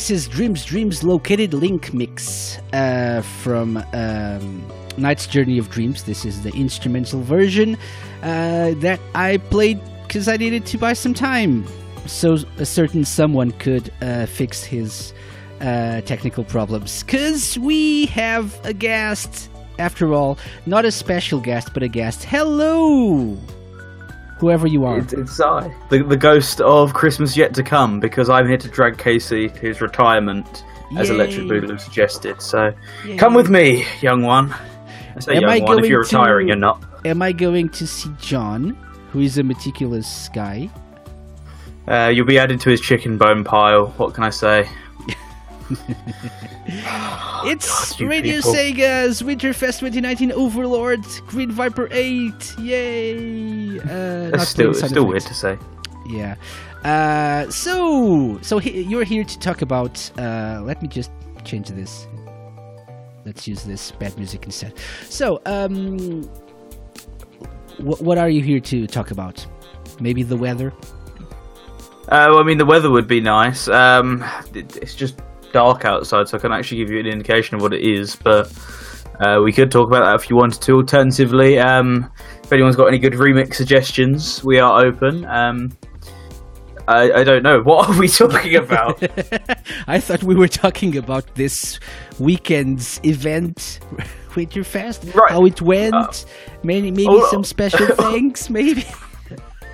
This is Dreams Dreams Located Link Mix uh, from um, NiGHTS Journey of Dreams. This is the instrumental version uh, that I played because I needed to buy some time so a certain someone could uh, fix his uh, technical problems. Because we have a guest, after all, not a special guest, but a guest. Hello! Whoever you are. It's, it's I, the, the ghost of Christmas yet to come, because I'm here to drag KC to his retirement, as Yay. Electric Boogaloo suggested. So, Yay. come with me, young one. I say Am young I one if you're retiring, to- you're not. Am I going to see John, who is a meticulous guy? Uh, you'll be added to his chicken bone pile. What can I say? <laughs> It's you Radio people. Sega's Winterfest 2019 Overlord Green Viper 8. Yay! Uh, That's still, it's still weird to say. Yeah. Uh, so, so he, you're here to talk about. Uh, let me just change this. Let's use this bad music instead. So, um, wh- what are you here to talk about? Maybe the weather. Uh, well, I mean, the weather would be nice. Um, it- it's just dark outside, so I can actually give you an indication of what it is. But uh, we could talk about that if you wanted to. Alternatively, um, if anyone's got any good remix suggestions, we are open. Um, I, I don't know. <laughs> What are we talking about? <laughs> I thought we were talking about this weekend's event, <laughs> Winterfest. Right. How it went. maybe maybe Oh. some special things. Maybe.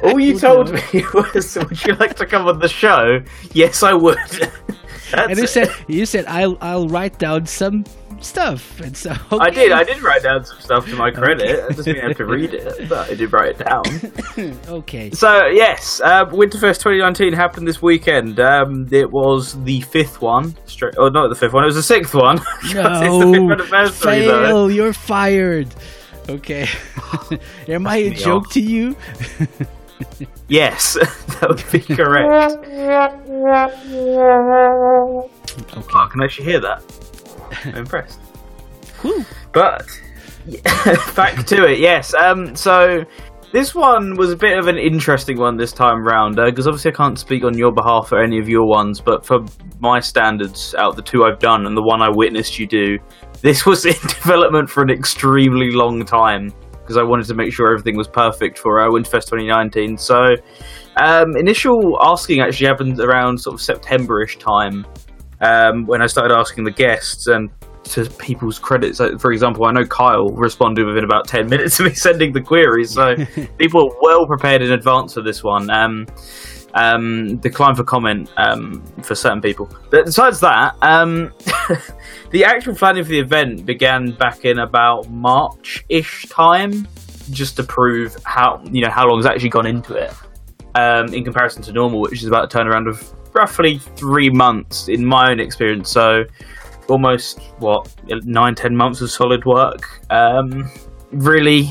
All you told me was, "Would you like to come on the show?" Yes, I would. And it. said you said I'll I'll write down some stuff, and so I did. I did write down some stuff to my credit. I just didn't have to read it, but I did write it down. <laughs> okay. So yes, uh, Winterfest 2019 happened this weekend. Um, it was the fifth one, straight. Oh, not the fifth one. It was the sixth one. <laughs> 'Cause it's the fifth No, though. fail. You're fired. Okay. <laughs> Am I a joke off. to you? Yes, <laughs> that would be correct. Okay. I can actually hear that. I'm impressed. <laughs> But <laughs> back to it. Yes. Um. So This one was a bit of an interesting one this time round because obviously I can't speak on your behalf for any of your ones, but for my standards, out of the two I've done and the one I witnessed you do, this was in development for an extremely long time because I wanted to make sure everything was perfect for uh, Winterfest 2019. So, um, initial asking actually happened around sort of September-ish time um, when I started asking the guests and to people's credits. Like, for example, I know Kyle responded within about 10 <laughs> minutes of me sending the queries, so <laughs> people are well prepared in advance for this one. Um, um, decline for comment um, for certain people. But besides that, um, <laughs> the actual planning for the event began back in about March-ish time, just to prove how you know how long has actually gone into it um, in comparison to normal, which is about a turnaround of roughly three months in my own experience. So almost what nine ten months of solid work. Um, really,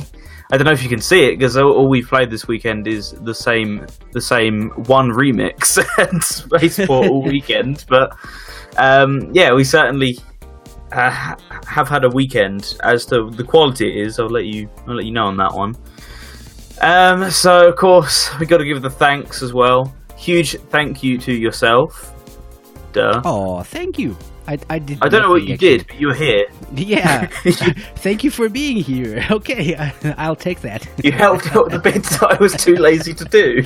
I don't know if you can see it because all, we've played this weekend is the same the same one remix <laughs> and Spaceport all <laughs> weekend. But um, yeah, we certainly. Uh, have had a weekend as to the quality it is. I'll let you. I'll let you know on that one. Um, so of course we got to give the thanks as well. Huge thank you to yourself. Duh. Oh, thank you. I, I did. I don't know what you actually. did, but you were here. Yeah. <laughs> <laughs> thank you for being here. <laughs> Okay, I, I'll take that. You helped out the bits that I was too lazy to do.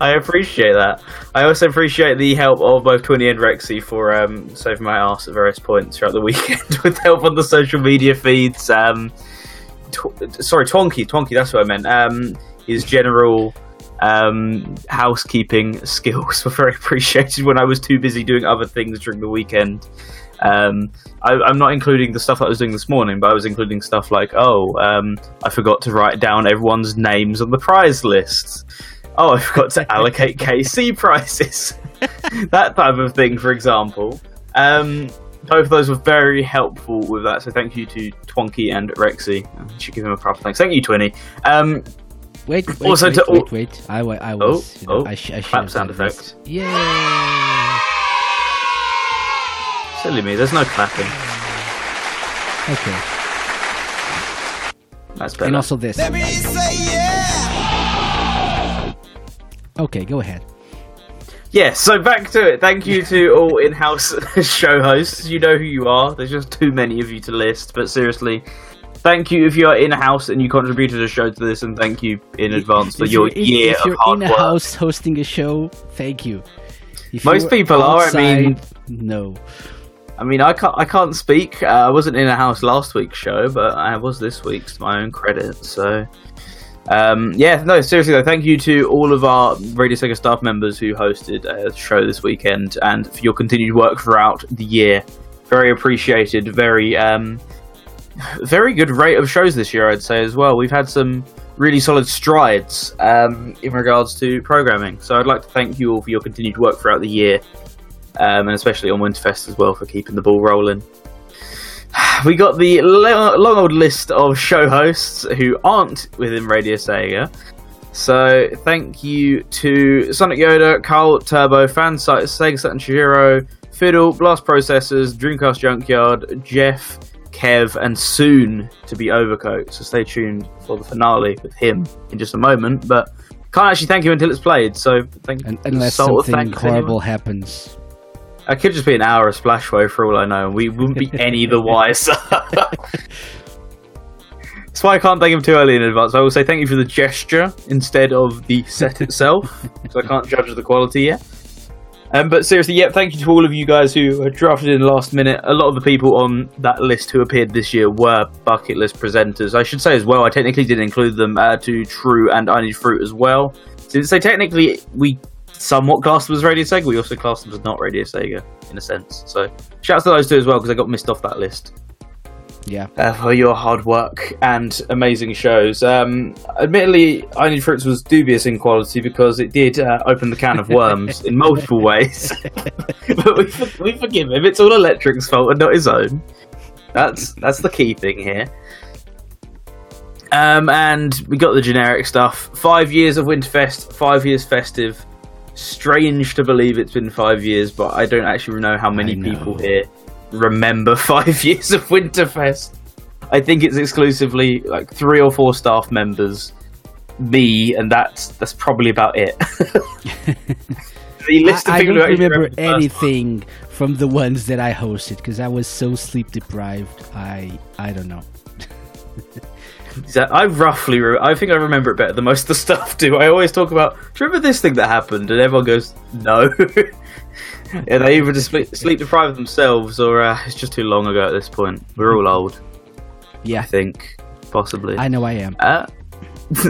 I appreciate that. I also appreciate the help of both Twinny and Rexy for um, saving my ass at various points throughout the weekend with help on the social media feeds. Um, tw- sorry, Twonky, Twonky, that's what I meant. Um, his general um, housekeeping skills <laughs> were very appreciated when I was too busy doing other things during the weekend. Um, I, I'm not including the stuff I was doing this morning, but I was including stuff like, oh, um, I forgot to write down everyone's names on the prize list. Oh, I forgot to allocate <laughs> KC prizes. <laughs> that type of thing, for example. Um, both of those were very helpful with that, so thank you to Twonky and Rexy. I should give him a proper thanks. Thank you, Twinny. Wait, wait, also wait, to wait, wait. I, wa- I Oh, was. you know, oh, I, sh- I should clap have sound done this. effect. Yeah. Silly me, there's no clapping. Okay. That's better. And also this. Okay, go ahead. Yeah, so back to it. Thank you to <laughs> all in house <laughs> show hosts. You know who you are. There's just too many of you to list, but seriously, thank you if you're in house and you contributed a show to this, and thank you in advance for If your you're in- year if of you're hard in house hosting a show, thank you. If Most people are, I mean- no. I mean, I can't, I can't speak. Uh, I wasn't in a house last week's show, but I was this week's to my own credit. So, um, yeah, no, seriously though, thank you to all of our Radio Sega staff members who hosted a show this weekend and for your continued work throughout the year. Very appreciated. Very, um, very good rate of shows this year, I'd say as well. We've had some really solid strides um, in regards to programming. So I'd like to thank you all for your continued work throughout the year, um, and especially on Winterfest as well for keeping the ball rolling. <sighs> We got the long old list of show hosts who aren't within Radio Sega. So thank you to Sonic Yoda, Carl Turbo, Fansite, Sega Saturn Shiro, Fiddle, Blast Processors, Dreamcast Junkyard, Jeff, Kev, and soon to be Overcoat. So stay tuned for the finale with him in just a moment. But can't actually thank you until it's played. So thank you. Unless something horrible happens. I could just be an hour of Splashway for all I know, and we wouldn't be any the <laughs> wiser. That's why I can't thank him too early in advance. I will say thank you for the gesture instead of the set itself, because I can't judge the quality yet. Um, but seriously, yeah, thank you to all of you guys who drafted in last minute. A lot of the people on that list who appeared this year were bucket list presenters. I should say as well, I technically did include them uh, to True and I Need Fruit as well. Since they technically, we somewhat classed them as Radio Sega, we also classed them as not Radio Sega, in a sense. So, shouts to those two as well, because I got missed off that list Yeah. uh, for your hard work and amazing shows. Um, admittedly, I Need Fruits was dubious in quality because it did uh, open the can of worms in multiple <laughs> ways. <laughs> but we, we forgive him. It's all Electric's fault and not his own. That's that's the key thing here. Um, and we got the generic stuff. Five years of Winterfest, five years festive. Strange to believe it's been five years, but I don't actually know how many people here remember <laughs> five years of Winterfest. I think it's exclusively like three or four staff members, me, and that's that's probably about it. <laughs> <laughs> the list of I, I don't remember remember the anything from the ones that I hosted because I was so sleep deprived. I I don't know. I roughly, re- I think I remember it better than most of the stuff do. I always talk about, do you remember this thing that happened? And everyone goes, no. Yeah, they either just sleep, sleep deprived themselves or uh, it's just too long ago at this point. We're all old. Yeah. I think, possibly. I know I am. Uh, <laughs>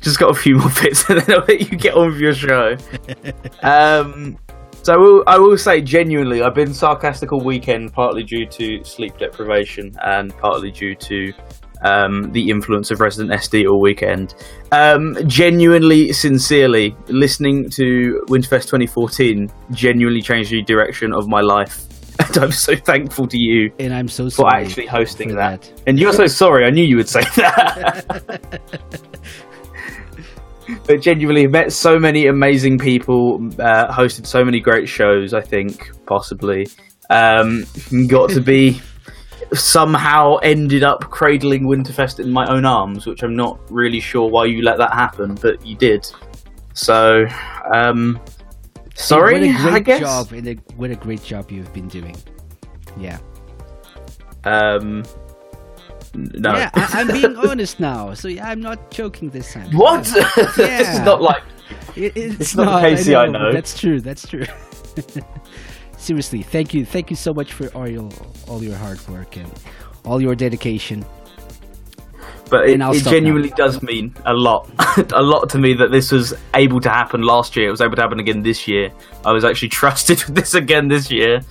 just got a few more bits and then I'll let you get on with your show. <laughs> um, so I will, I will say genuinely, I've been sarcastic all weekend, partly due to sleep deprivation and partly due to um, the influence of Resident SD all weekend. Um, genuinely, sincerely, listening to Winterfest 2014 genuinely changed the direction of my life. <laughs> And I'm so thankful to you and I'm so for actually hosting for that. And you're so sorry. I knew you would say <laughs> that. but genuinely met so many amazing people, uh, hosted so many great shows. I think possibly um, got to be somehow ended up cradling Winterfest in my own arms, which I'm not really sure why you let that happen, but you did. So, um, sorry, what a great I guess. job a, what a great job you've been doing. Yeah. Um, no. Yeah, I, I'm <laughs> being honest now, so yeah, I'm not joking this time. What? Yeah. <laughs> This is not like- It- it's, it's not the KC I know. That's true. That's true. <laughs> Seriously, thank you, thank you so much for all your all your hard work and all your dedication. But it, it genuinely does mean a lot, <laughs> a lot to me that this was able to happen last year. It was able to happen again this year. I was actually <laughs> trusted with this again this year,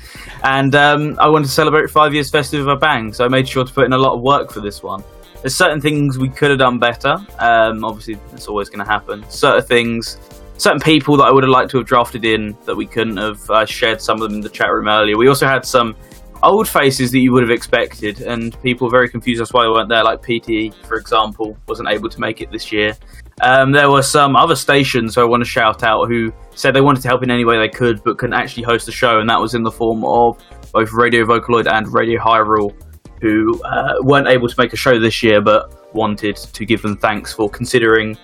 and um, I wanted to celebrate five years festive with a bang. So I made sure to put in a lot of work for this one. There's certain things we could have done better. Um, obviously, that's always going to happen. Certain things, certain people that I would have liked to have drafted in that we couldn't have. I shared some of them in the chat room earlier. We also had some old faces that you would have expected, and people were very confused as why they weren't there. Like PT, for example, wasn't able to make it this year. Um, there were some other stations I want to shout out who said they wanted to help in any way they could, but couldn't actually host the show, and that was in the form of both Radio Vocaloid and Radio Hyrule, who uh, weren't able to make a show this year, but wanted to give them thanks for considering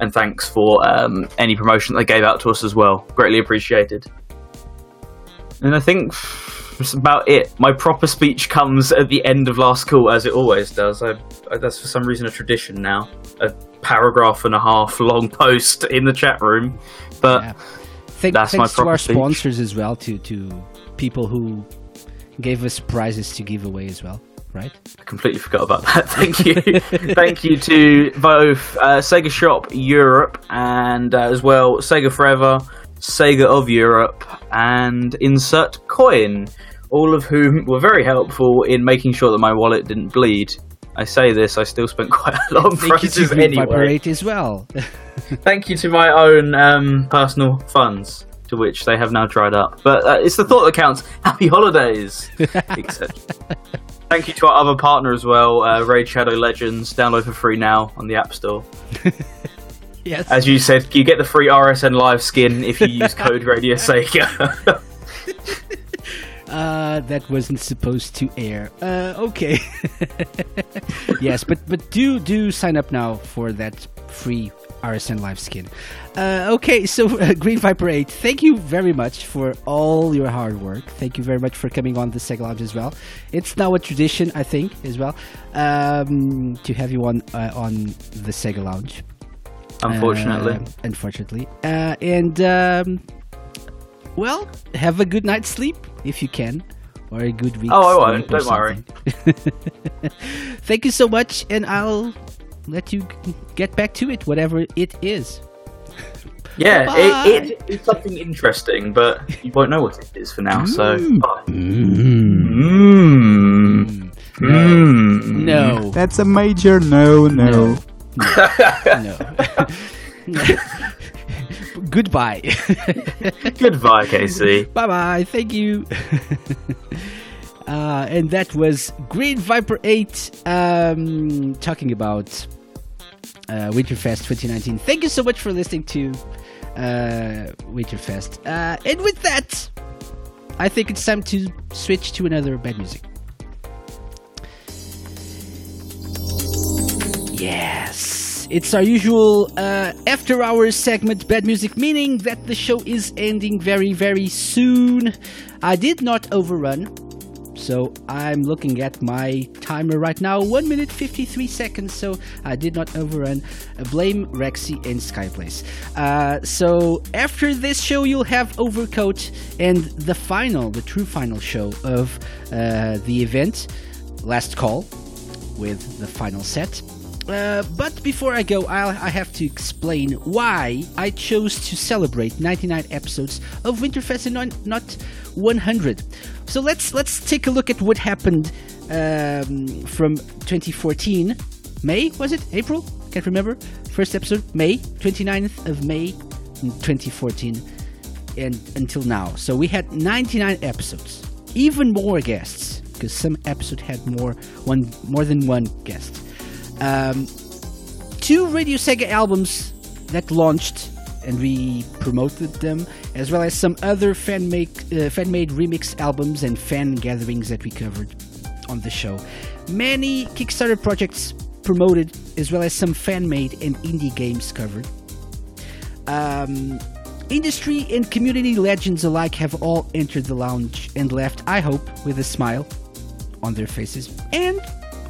and thanks for um, any promotion they gave out to us as well. Greatly appreciated. And I think that's about it. My proper speech comes at the end of last call, as it always does. I, I, that's for some reason a tradition now. A paragraph and a half long post in the chat room, but Thank, that's my thanks to our speech. sponsors as well, to to people who gave us prizes to give away as well, right? I completely forgot about that. <laughs> Thank you. Thank you to both uh, Sega Shop Europe and uh, as well Sega Forever, Sega of Europe, and Insert Coin, all of whom were very helpful in making sure that my wallet didn't bleed. I say this, I still spent <laughs> quite a lot on Thank you to prices anyway. As well. <laughs> Thank you to my own um, personal funds, to which they have now dried up. But uh, it's the thought that counts. Happy holidays, etc. Thank you to our other partner as well, uh, Raid Shadow Legends. Download for free now on the App Store. <laughs> yes. As you said, you get the free RSN Live skin if you use <laughs> code Radio Sega. <laughs> Uh, that wasn't supposed to air. Uh, okay. yes, but but do do sign up now for that free RSN live skin. Uh, okay, so <laughs> uh, Green Viper 8, thank you very much for all your hard work. Thank you very much for coming on the Sega Lounge as well. It's now a tradition, I think, as well, um, to have you on uh, on the Sega Lounge. Unfortunately. Uh, unfortunately. Uh, and um, well, have a good night's sleep if you can, or a good week. Oh, I won't. Don't worry. <laughs> Thank you so much, and I'll let you get back to it, whatever it is. <laughs> yeah, Bye-bye. it, it is something interesting, but you won't know what it is for now. So, bye. Mm. Mm. No. That's a major no, no. no. <laughs> <laughs> Goodbye. Goodbye, KC. Bye bye. Thank you. Uh, and that was Green Viper 8 um, talking about uh, Winterfest 2019. Thank you so much for listening to uh, Winterfest. Uh, and with that, I think it's time to switch to another bad music. Yes, it's our usual uh, after hours segment, bad music, meaning that the show is ending very, very soon. I did not overrun, so I'm looking at my timer right now 1 minute 53 seconds, so I did not overrun. Uh, blame Rexy and Skyplace. Uh, so after this show, you'll have Overcoat and the final, the true final show of uh, the event, Last Call, with the final set. Uh, but before I go, I'll, I have to explain why I chose to celebrate 99 episodes of Winterfest and not, not 100. So let's let's take a look at what happened um, from 2014. May was it? April? Can't remember. First episode, May 29th of May, 2014, and until now. So we had 99 episodes, even more guests because some episode had more one more than one guest. Um, two Radio Sega albums that launched and we promoted them, as well as some other fan make uh, fan made remix albums and fan gatherings that we covered on the show. Many Kickstarter projects promoted, as well as some fan made and indie games covered. Um, industry and community legends alike have all entered the lounge and left, I hope, with a smile on their faces and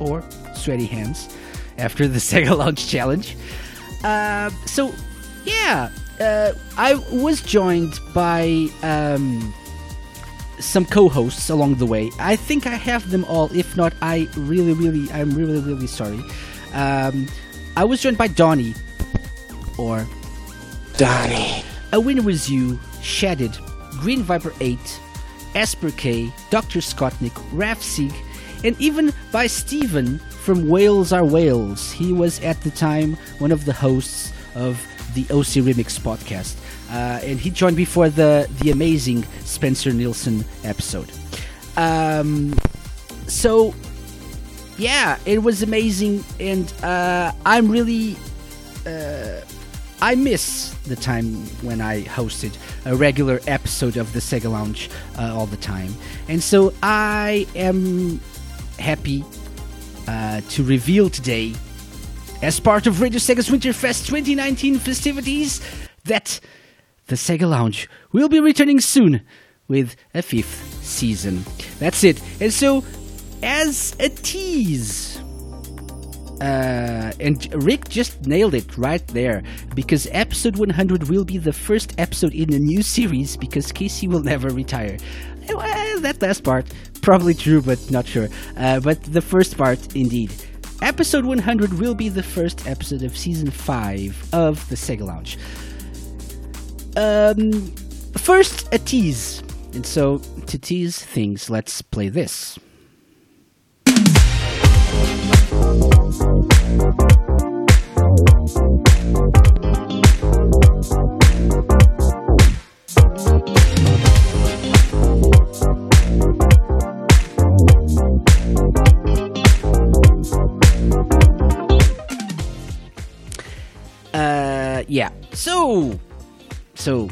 or sweaty hands after the <laughs> Sega Lounge Challenge. Uh, so, yeah, uh, I was joined by um, some co-hosts along the way. I think I have them all. If not, I really, really, I'm really, really sorry. Um, I was joined by Donnie, or Donnie. A winner was you, Shedded, Green Viper 8, Esper K, Dr. Scottnik, Raf Sieg, and even by Stephen from Wales Are Wales. He was at the time one of the hosts of the OC Remix podcast. Uh, and he joined me for the, the amazing Spencer Nilsen episode. Um, so, yeah, it was amazing, and uh, I'm really. Uh, I miss the time when I hosted a regular episode of the Sega Lounge uh, all the time. And so I am happy uh, to reveal today, as part of Radio Sega's Winterfest 2019 festivities, that the Sega Lounge will be returning soon with a fifth season. That's it. And so, as a tease, uh, and Rick just nailed it right there because episode 100 will be the first episode in a new series because KC will never retire. Well, that last part, probably true, but not sure. Uh, but the first part, indeed. Episode 100 will be the first episode of season 5 of the Sega Lounge. Um, first, a tease. And so, to tease things, let's play this. Uh, yeah. So, so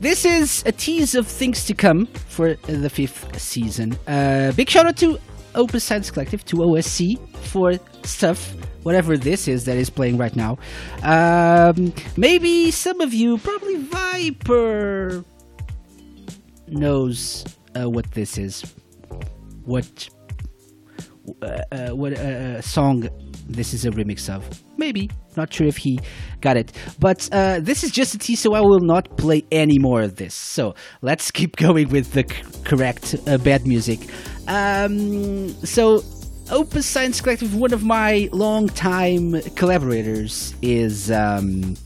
this is a tease of things to come for the fifth season. Uh, big shout out to Opus Science Collective, to OSC for stuff, whatever this is that is playing right now. Um, maybe some of you, probably Viper, knows uh, what this is. What uh, uh, what uh, uh, song this is a remix of. Maybe. Not sure if he got it. But uh, this is just a tease, so I will not play any more of this. So let's keep <laughs> going with the c- correct uh, bad music. Um, so, Opus Science Collective, one of my long-time collaborators, is. Um,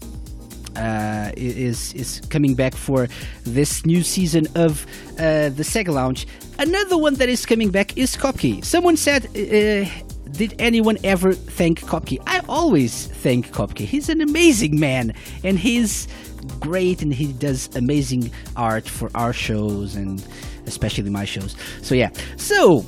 uh, is is coming back for this new season of uh, the Sega Lounge. Another one that is coming back is Kopke. Someone said, uh, "Did anyone ever thank Kopke?" I always thank Kopke. He's an amazing man, and he's great, and he does amazing art for our shows and especially my shows. So yeah, so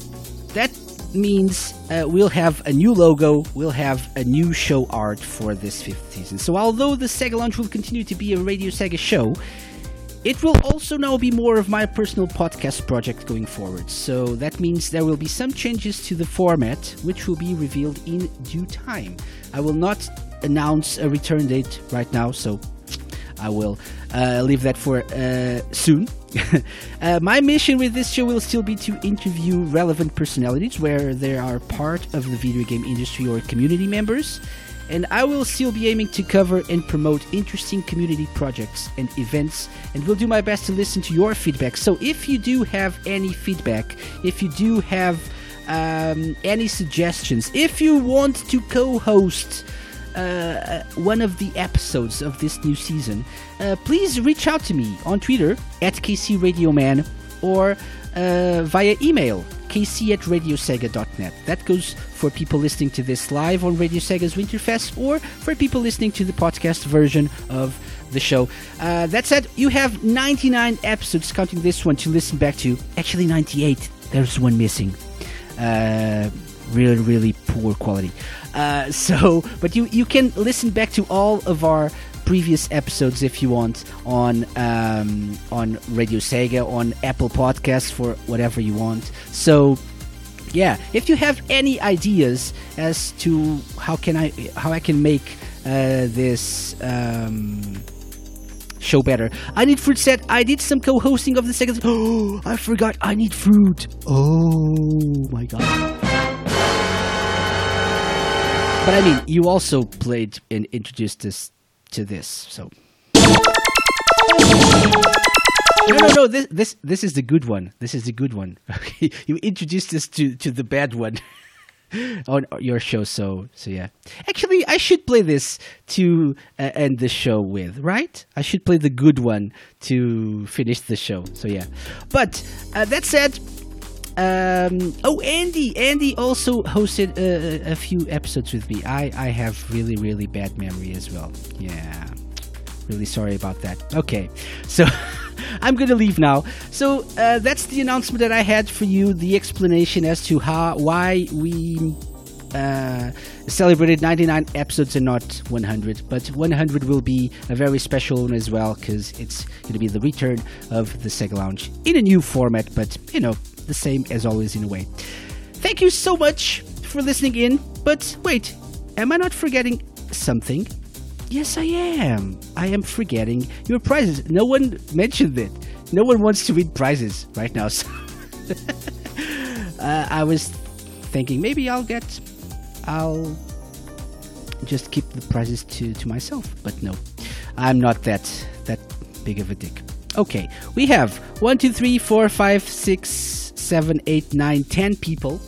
that means uh, we'll have a new logo, we'll have a new show art for this fifth season. So, although the Sega Lounge will continue to be a Radio Sega show, it will also now be more of my personal podcast project going forward. So that means there will be some changes to the format, which will be revealed in due time. I will not announce a return date right now, so I will uh, leave that for uh, soon. <laughs> uh, my mission with this show will still be to interview relevant personalities where they are part of the video game industry or community members. And I will still be aiming to cover and promote interesting community projects and events, and will do my best to listen to your feedback. So if you do have any feedback, if you do have um, any suggestions, if you want to co host uh, one of the episodes of this new season, uh, please reach out to me on Twitter at KCRadioman or uh, via email kc at radiosega.net. That goes for people listening to this live on Radio Sega's Winterfest or for people listening to the podcast version of the show. Uh, that said, you have 99 episodes, counting this one, to listen back to. Actually, 98. There's one missing. Uh, really, really poor quality. Uh, so, but you you can listen back to all of our previous episodes if you want on um, on Radio Sega on Apple Podcasts for whatever you want. So yeah, if you have any ideas as to how can I how I can make uh, this um, show better, I need fruit said I did some co-hosting of the second. Oh, <gasps> I forgot I need fruit. Oh my god. But I mean, you also played and introduced us to this, so. No, no, no. This, this, this is the good one. This is the good one. <laughs> You introduced us to to the bad one <laughs> on your show. So, so yeah. Actually, I should play this to uh, end the show with, right? I should play the good one to finish the show. So yeah. But uh, that said, um, oh, Andy! Andy also hosted a, a few episodes with me. I, I have really, really bad memory as well. Yeah. Really sorry about that. Okay. So <laughs> I'm going to leave now. So uh, that's the announcement that I had for you, the explanation as to how why we uh, celebrated 99 episodes and not 100. But 100 will be a very special one as well because it's going to be the return of the Sega Lounge in a new format, but you know, the same as always in a way. Thank you so much for listening in. But wait, am I not forgetting something? Yes, I am. I am forgetting your prizes. No one mentioned it. No one wants to win prizes right now. <laughs> So uh, I was thinking maybe I'll get, I'll just keep the prizes to, to myself. But no, I'm not that that big of a dick. Okay, we have one, two, three, four, five, six, seven, eight, nine, ten people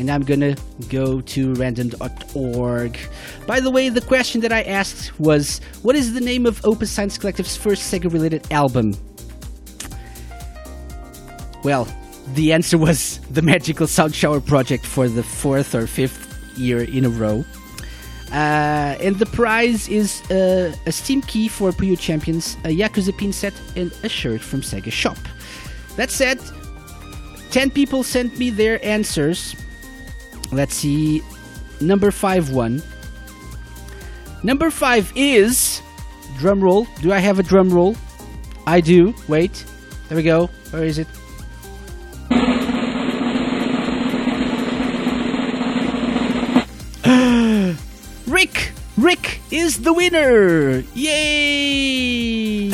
and I'm gonna go to random.org. By the way, the question that I asked was what is the name of Opus Science Collective's first Sega related album? Well, the answer was <laughs> the Magical Sound Shower Project for the fourth or fifth year in a row. Uh, and the prize is uh, a Steam key for Puyo Champions, a Yakuza pin set, and a shirt from Sega Shop. That said, 10 people sent me their answers. Let's see. Number 5 1. Number 5 is. Drum roll. Do I have a drum roll? I do. Wait. There we go. Where is it? <gasps> Rick! Rick is the winner! Yay!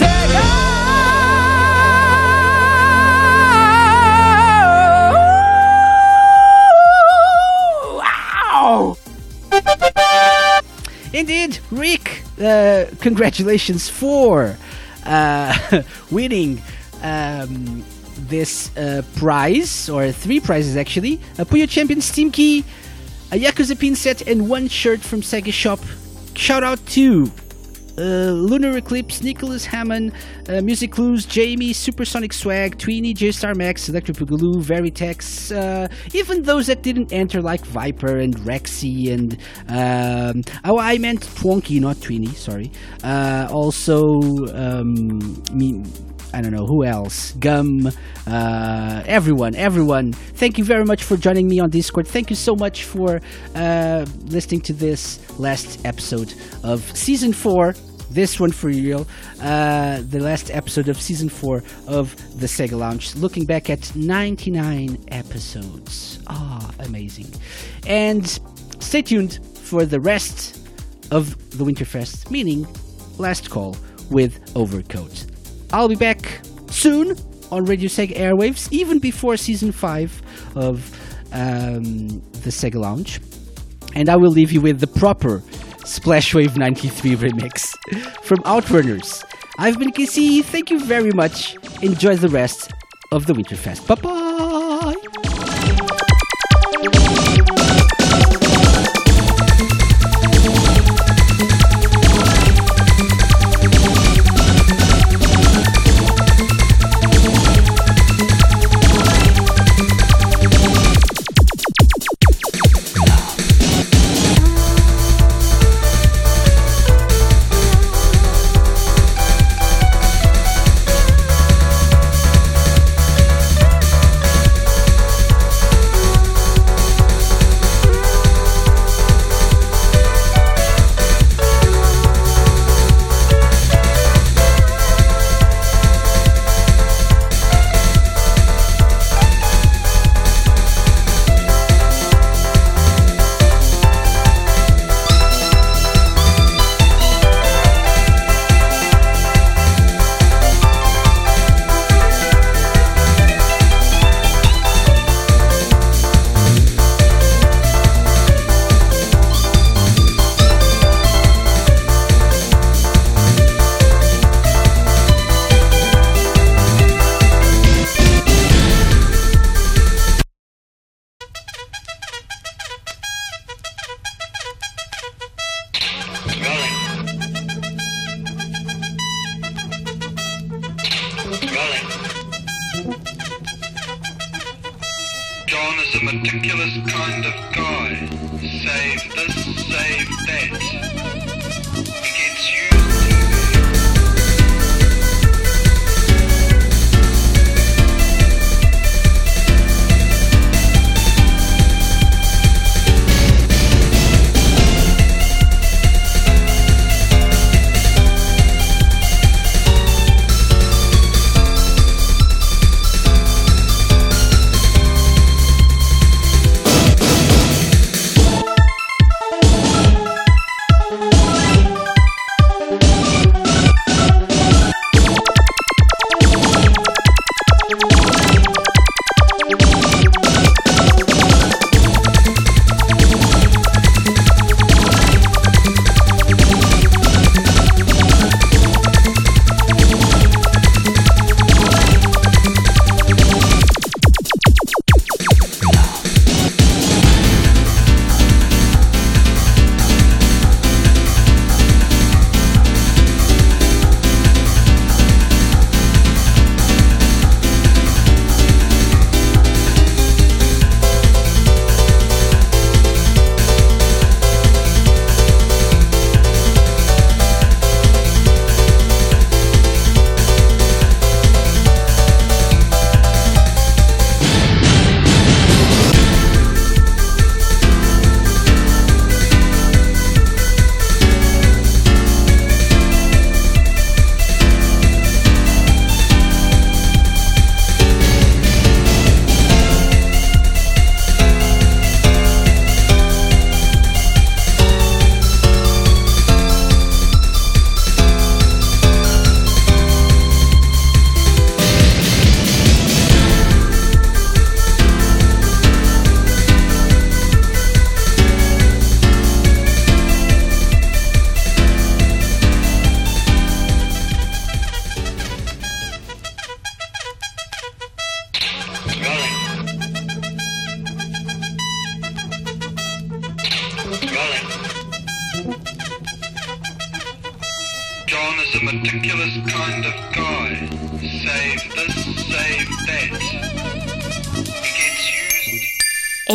Indeed, Rick, uh, congratulations for uh, <laughs> winning um, this uh, prize, or three prizes actually a Puyo Champion Steam Key, a Yakuza pin set, and one shirt from Sega Shop. Shout out to Lunar Eclipse, Nicholas Hammond, uh, Music Clues, Jamie, Supersonic Swag, Tweenie, J Star Max, Electric Boogaloo, Veritex, uh, even those that didn't enter like Viper and Rexy and um, oh I meant Twonky, not Tweenie, sorry. Uh, also um, me I don't know who else. Gum, uh, everyone, everyone. Thank you very much for joining me on Discord. Thank you so much for uh, listening to this last episode of season four this one for real. Uh, the last episode of season four of the Sega Lounge, looking back at 99 episodes. Ah, amazing. And stay tuned for the rest of the Winterfest, meaning last call with Overcoat. I'll be back soon on Radio Sega Airwaves, even before season five of um, the Sega Lounge. And I will leave you with the proper Splashwave 93 remix from Outrunners. I've been KC, thank you very much. Enjoy the rest of the Winterfest. Bye bye!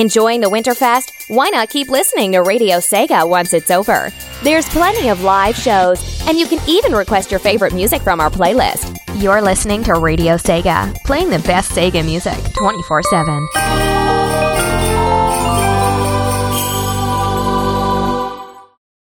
Enjoying the Winterfest? Why not keep listening to Radio Sega once it's over? There's plenty of live shows, and you can even request your favorite music from our playlist. You're listening to Radio Sega, playing the best Sega music 24 7.